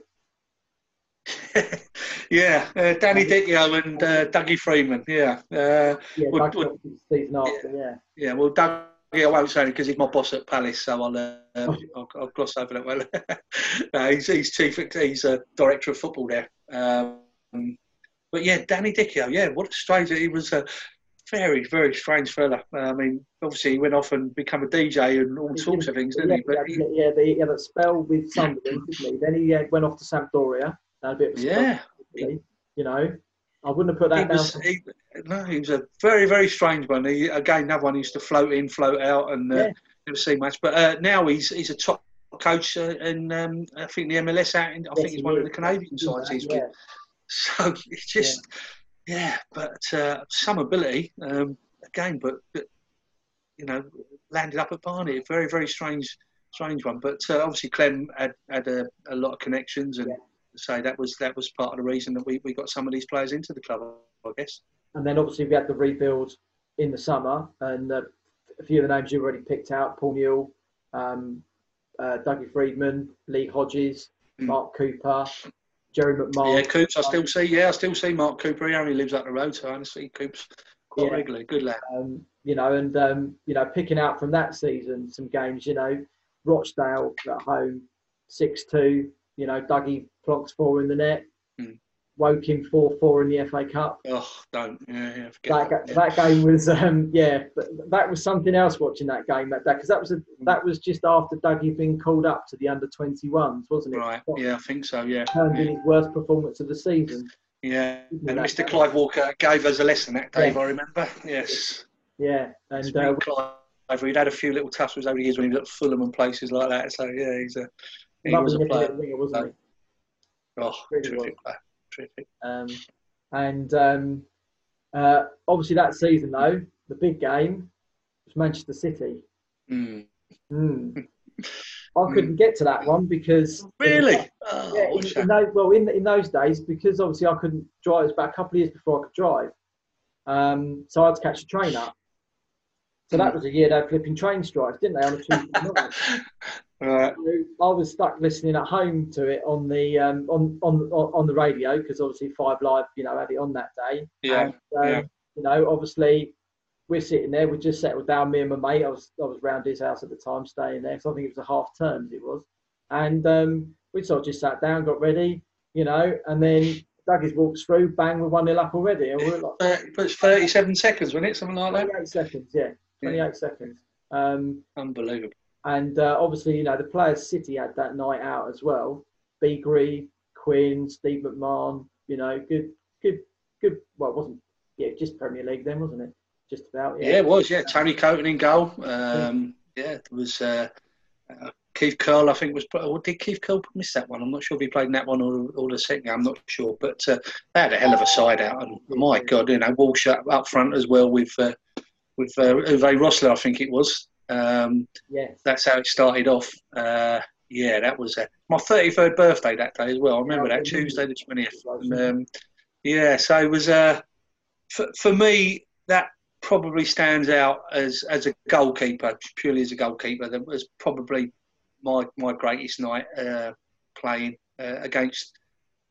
yeah, uh, Danny Dichio and uh, Dougie Freedman. Yeah, uh, Yeah, Would- Doug would- obviously the season after, yeah. yeah. Well, Dougie, I won't say because he's my boss at Palace, so I'll uh, Oh. I'll, I'll gloss over that one. no, he's, he's chief. He's a director of football there. Um, but yeah, Danny Dichio. Yeah, what a strange. He was a very, very strange fella. I mean, obviously he went off and became a DJ and all sorts of things, didn't he? But he, yeah, yeah, he had a spell with Sunderland, didn't he? Then he uh, went off to Sampdoria. A bit of a yeah, he? You know, I wouldn't have put that down. was. He, no, he was a very, very strange one. He again, another one used to float in, float out, and uh, Yeah. never see much. But uh, now he's he's a top coach uh, in um, I think the MLS out. In, I Yes, think he's he one of the Canadian Yeah, sides he's yeah. with. So it's just yeah, but uh, some ability um, again, but, but you know, landed up at Barnet. A very very strange strange one. But uh, obviously Clem had had a, a lot of connections and. Yeah. So that was that was part of the reason that we, we got some of these players into the club, I guess. And then obviously we had the rebuild in the summer, and uh, a few of the names you already picked out: Paul Newell, um, uh, Dougie Freedman, Lee Hodges, Mm. Mark Cooper, Jerry McMahon. Yeah, Coops. I still see. Yeah, I still see Mark Cooper. He only lives up the road, so I see Coops quite Yeah. regularly. Good lad. um, you know, and um, you know, picking out from that season some games. You know, Rochdale at home, six two. You know, Dougie plonks four in the net. Mm. Woking four four in the FA Cup. Oh, don't. Yeah, yeah. That, That, ga- that game was, um, yeah, but that was something else watching that game that day because that was a, that was just after Dougie had been called up to the under 21s, wasn't it? Right. Yeah, I think so. Yeah. Turned in his worst performance of the season. yeah. And Mr. Clive Walker gave us a lesson that day, if I remember. Yes. Yeah, and uh, Clive, he'd had a few little tussles over the years when he was at Fulham and places like that. So yeah, he's a he was lovely a little player. winger, wasn't he? Oh, Really terrific player. Terrific. Um, and um, uh, obviously that season though, the big game was Manchester City. Mm. Mm. I couldn't get to that one because Really? Oh, Yeah, in, in those, well, in, in those days, because obviously I couldn't drive, it was about a couple of years before I could drive. Um, so I had to catch a train up. So that Mm. was a year they had flipping train strikes, didn't they, on a Tuesday night? I was stuck listening at home to it on the um, on, on on the radio because obviously Five Live, you know, had it on that day. Yeah, And, um, yeah. You know, obviously we're sitting there. We just settled down. Me and my mate. I was I was round his house at the time, staying there. So I think it was a half term. It was, and um, we sort of just sat down, got ready, you know, and then Douglas walks through, bang, we're one nil up already, and we're like Uh, But it's 37 seconds, wasn't it? Something like that? 28 seconds, yeah, 28 seconds. Um, Unbelievable. and uh, obviously, you know, the players City had that night out as well. Beagrie, Quinn, Steve McMahon, you know, good, good, good. Well, it wasn't, yeah, just Premier League then, wasn't it? Just about, Yeah, yeah. it was. Yeah, Tony Coton in goal. Um, yeah, there was uh, uh, Keith Curle. I think was. Or did Keith Curle miss that one? I'm not sure if he played in that one or, or the second. I'm not sure, but uh, they had a hell of a side out. And my God, you know, Walsh up, up front as well with uh, with uh, Uwe Rosler, I think it was. Um, Yes. that's how it started off. Uh, yeah, that was uh, my 33rd birthday that day as well. I remember that. Tuesday the 20th. And, um, yeah, so it was uh, for, for me that probably stands out as as a goalkeeper, purely as a goalkeeper. That was probably my my greatest night uh, playing uh, against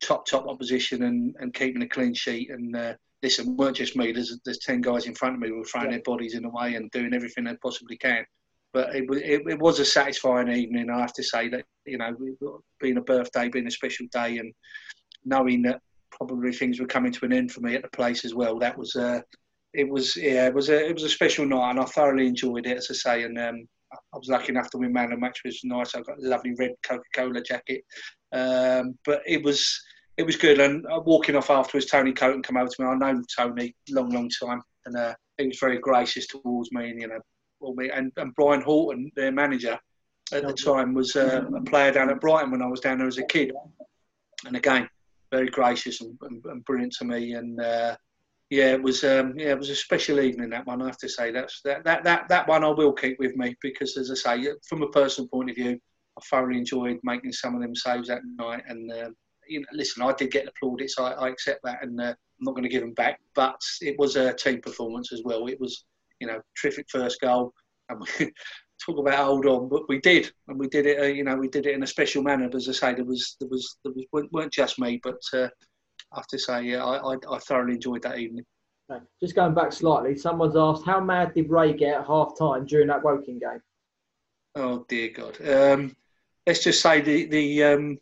top top opposition and, and keeping a clean sheet. And uh, listen, weren't just me. There's there's ten guys in front of me who were throwing Yeah. their bodies in the way and doing everything they possibly can. But it was it, it was a satisfying evening. I have to say that you know, being a birthday, being a special day, and knowing that probably things were coming to an end for me at the place as well. That was uh, it was yeah, it was a it was a special night, and I thoroughly enjoyed it. As I say, and um, I was lucky enough to win man of the match, which was nice. I got a lovely red Coca Cola jacket, um, but it was it was good. And uh, walking off afterwards, Tony Coton came over to me. I know Tony long, long time, and uh, he was very gracious towards me, and you know, all me and, and Brian Horton, their manager at the time, was uh, a player down at Brighton when I was down there as a kid, and again, very gracious and, and, and brilliant to me, and. Uh, yeah, it was. Um, yeah, it was a special evening. That one, I have to say. That's that, that that that one I will keep with me because, as I say, from a personal point of view, I thoroughly enjoyed making some of them saves that night. And uh, you know, listen, I did get the plaudits. I, I accept that, and uh, I'm not going to give them back. But it was a team performance as well. It was, you know, terrific first goal. And we talk about hold on, but we did, and we did it. Uh, you know, we did it in a special manner. But as I say, there was there was there was weren't- weren't just me, but. Uh, I have to say, yeah, I, I, I thoroughly enjoyed that evening. Okay. Just going back slightly, someone's asked how mad did Ray get at half time during that Woking game? Oh dear God. Um, let's just say the the um,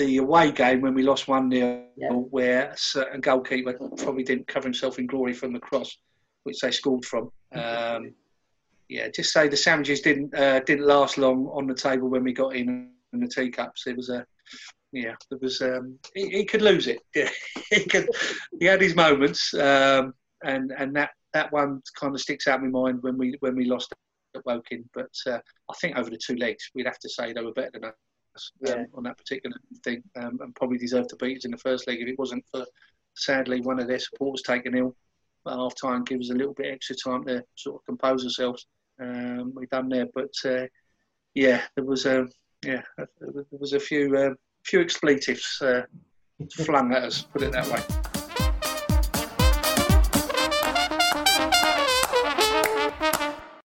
the away game when we lost one 0 Yeah. where a certain goalkeeper probably didn't cover himself in glory from the cross, which they scored from. Um, yeah, just say the sandwiches didn't uh, didn't last long on the table when we got in in the teacups. It was a yeah, there was um, he, he could lose it. Yeah, he could. He had his moments, um, and and that that one kind of sticks out in my mind when we when we lost at Woking. But uh, I think over the two legs, we'd have to say they were better than us um, Yeah. on that particular thing, um, and probably deserved to beat us in the first leg if it wasn't for sadly one of their supporters taking ill at half time. Give us a little bit extra time to sort of compose ourselves. Um, we done there, but uh, yeah, there was a yeah, there was a few uh, few expletives uh, flung at us. Put it that way.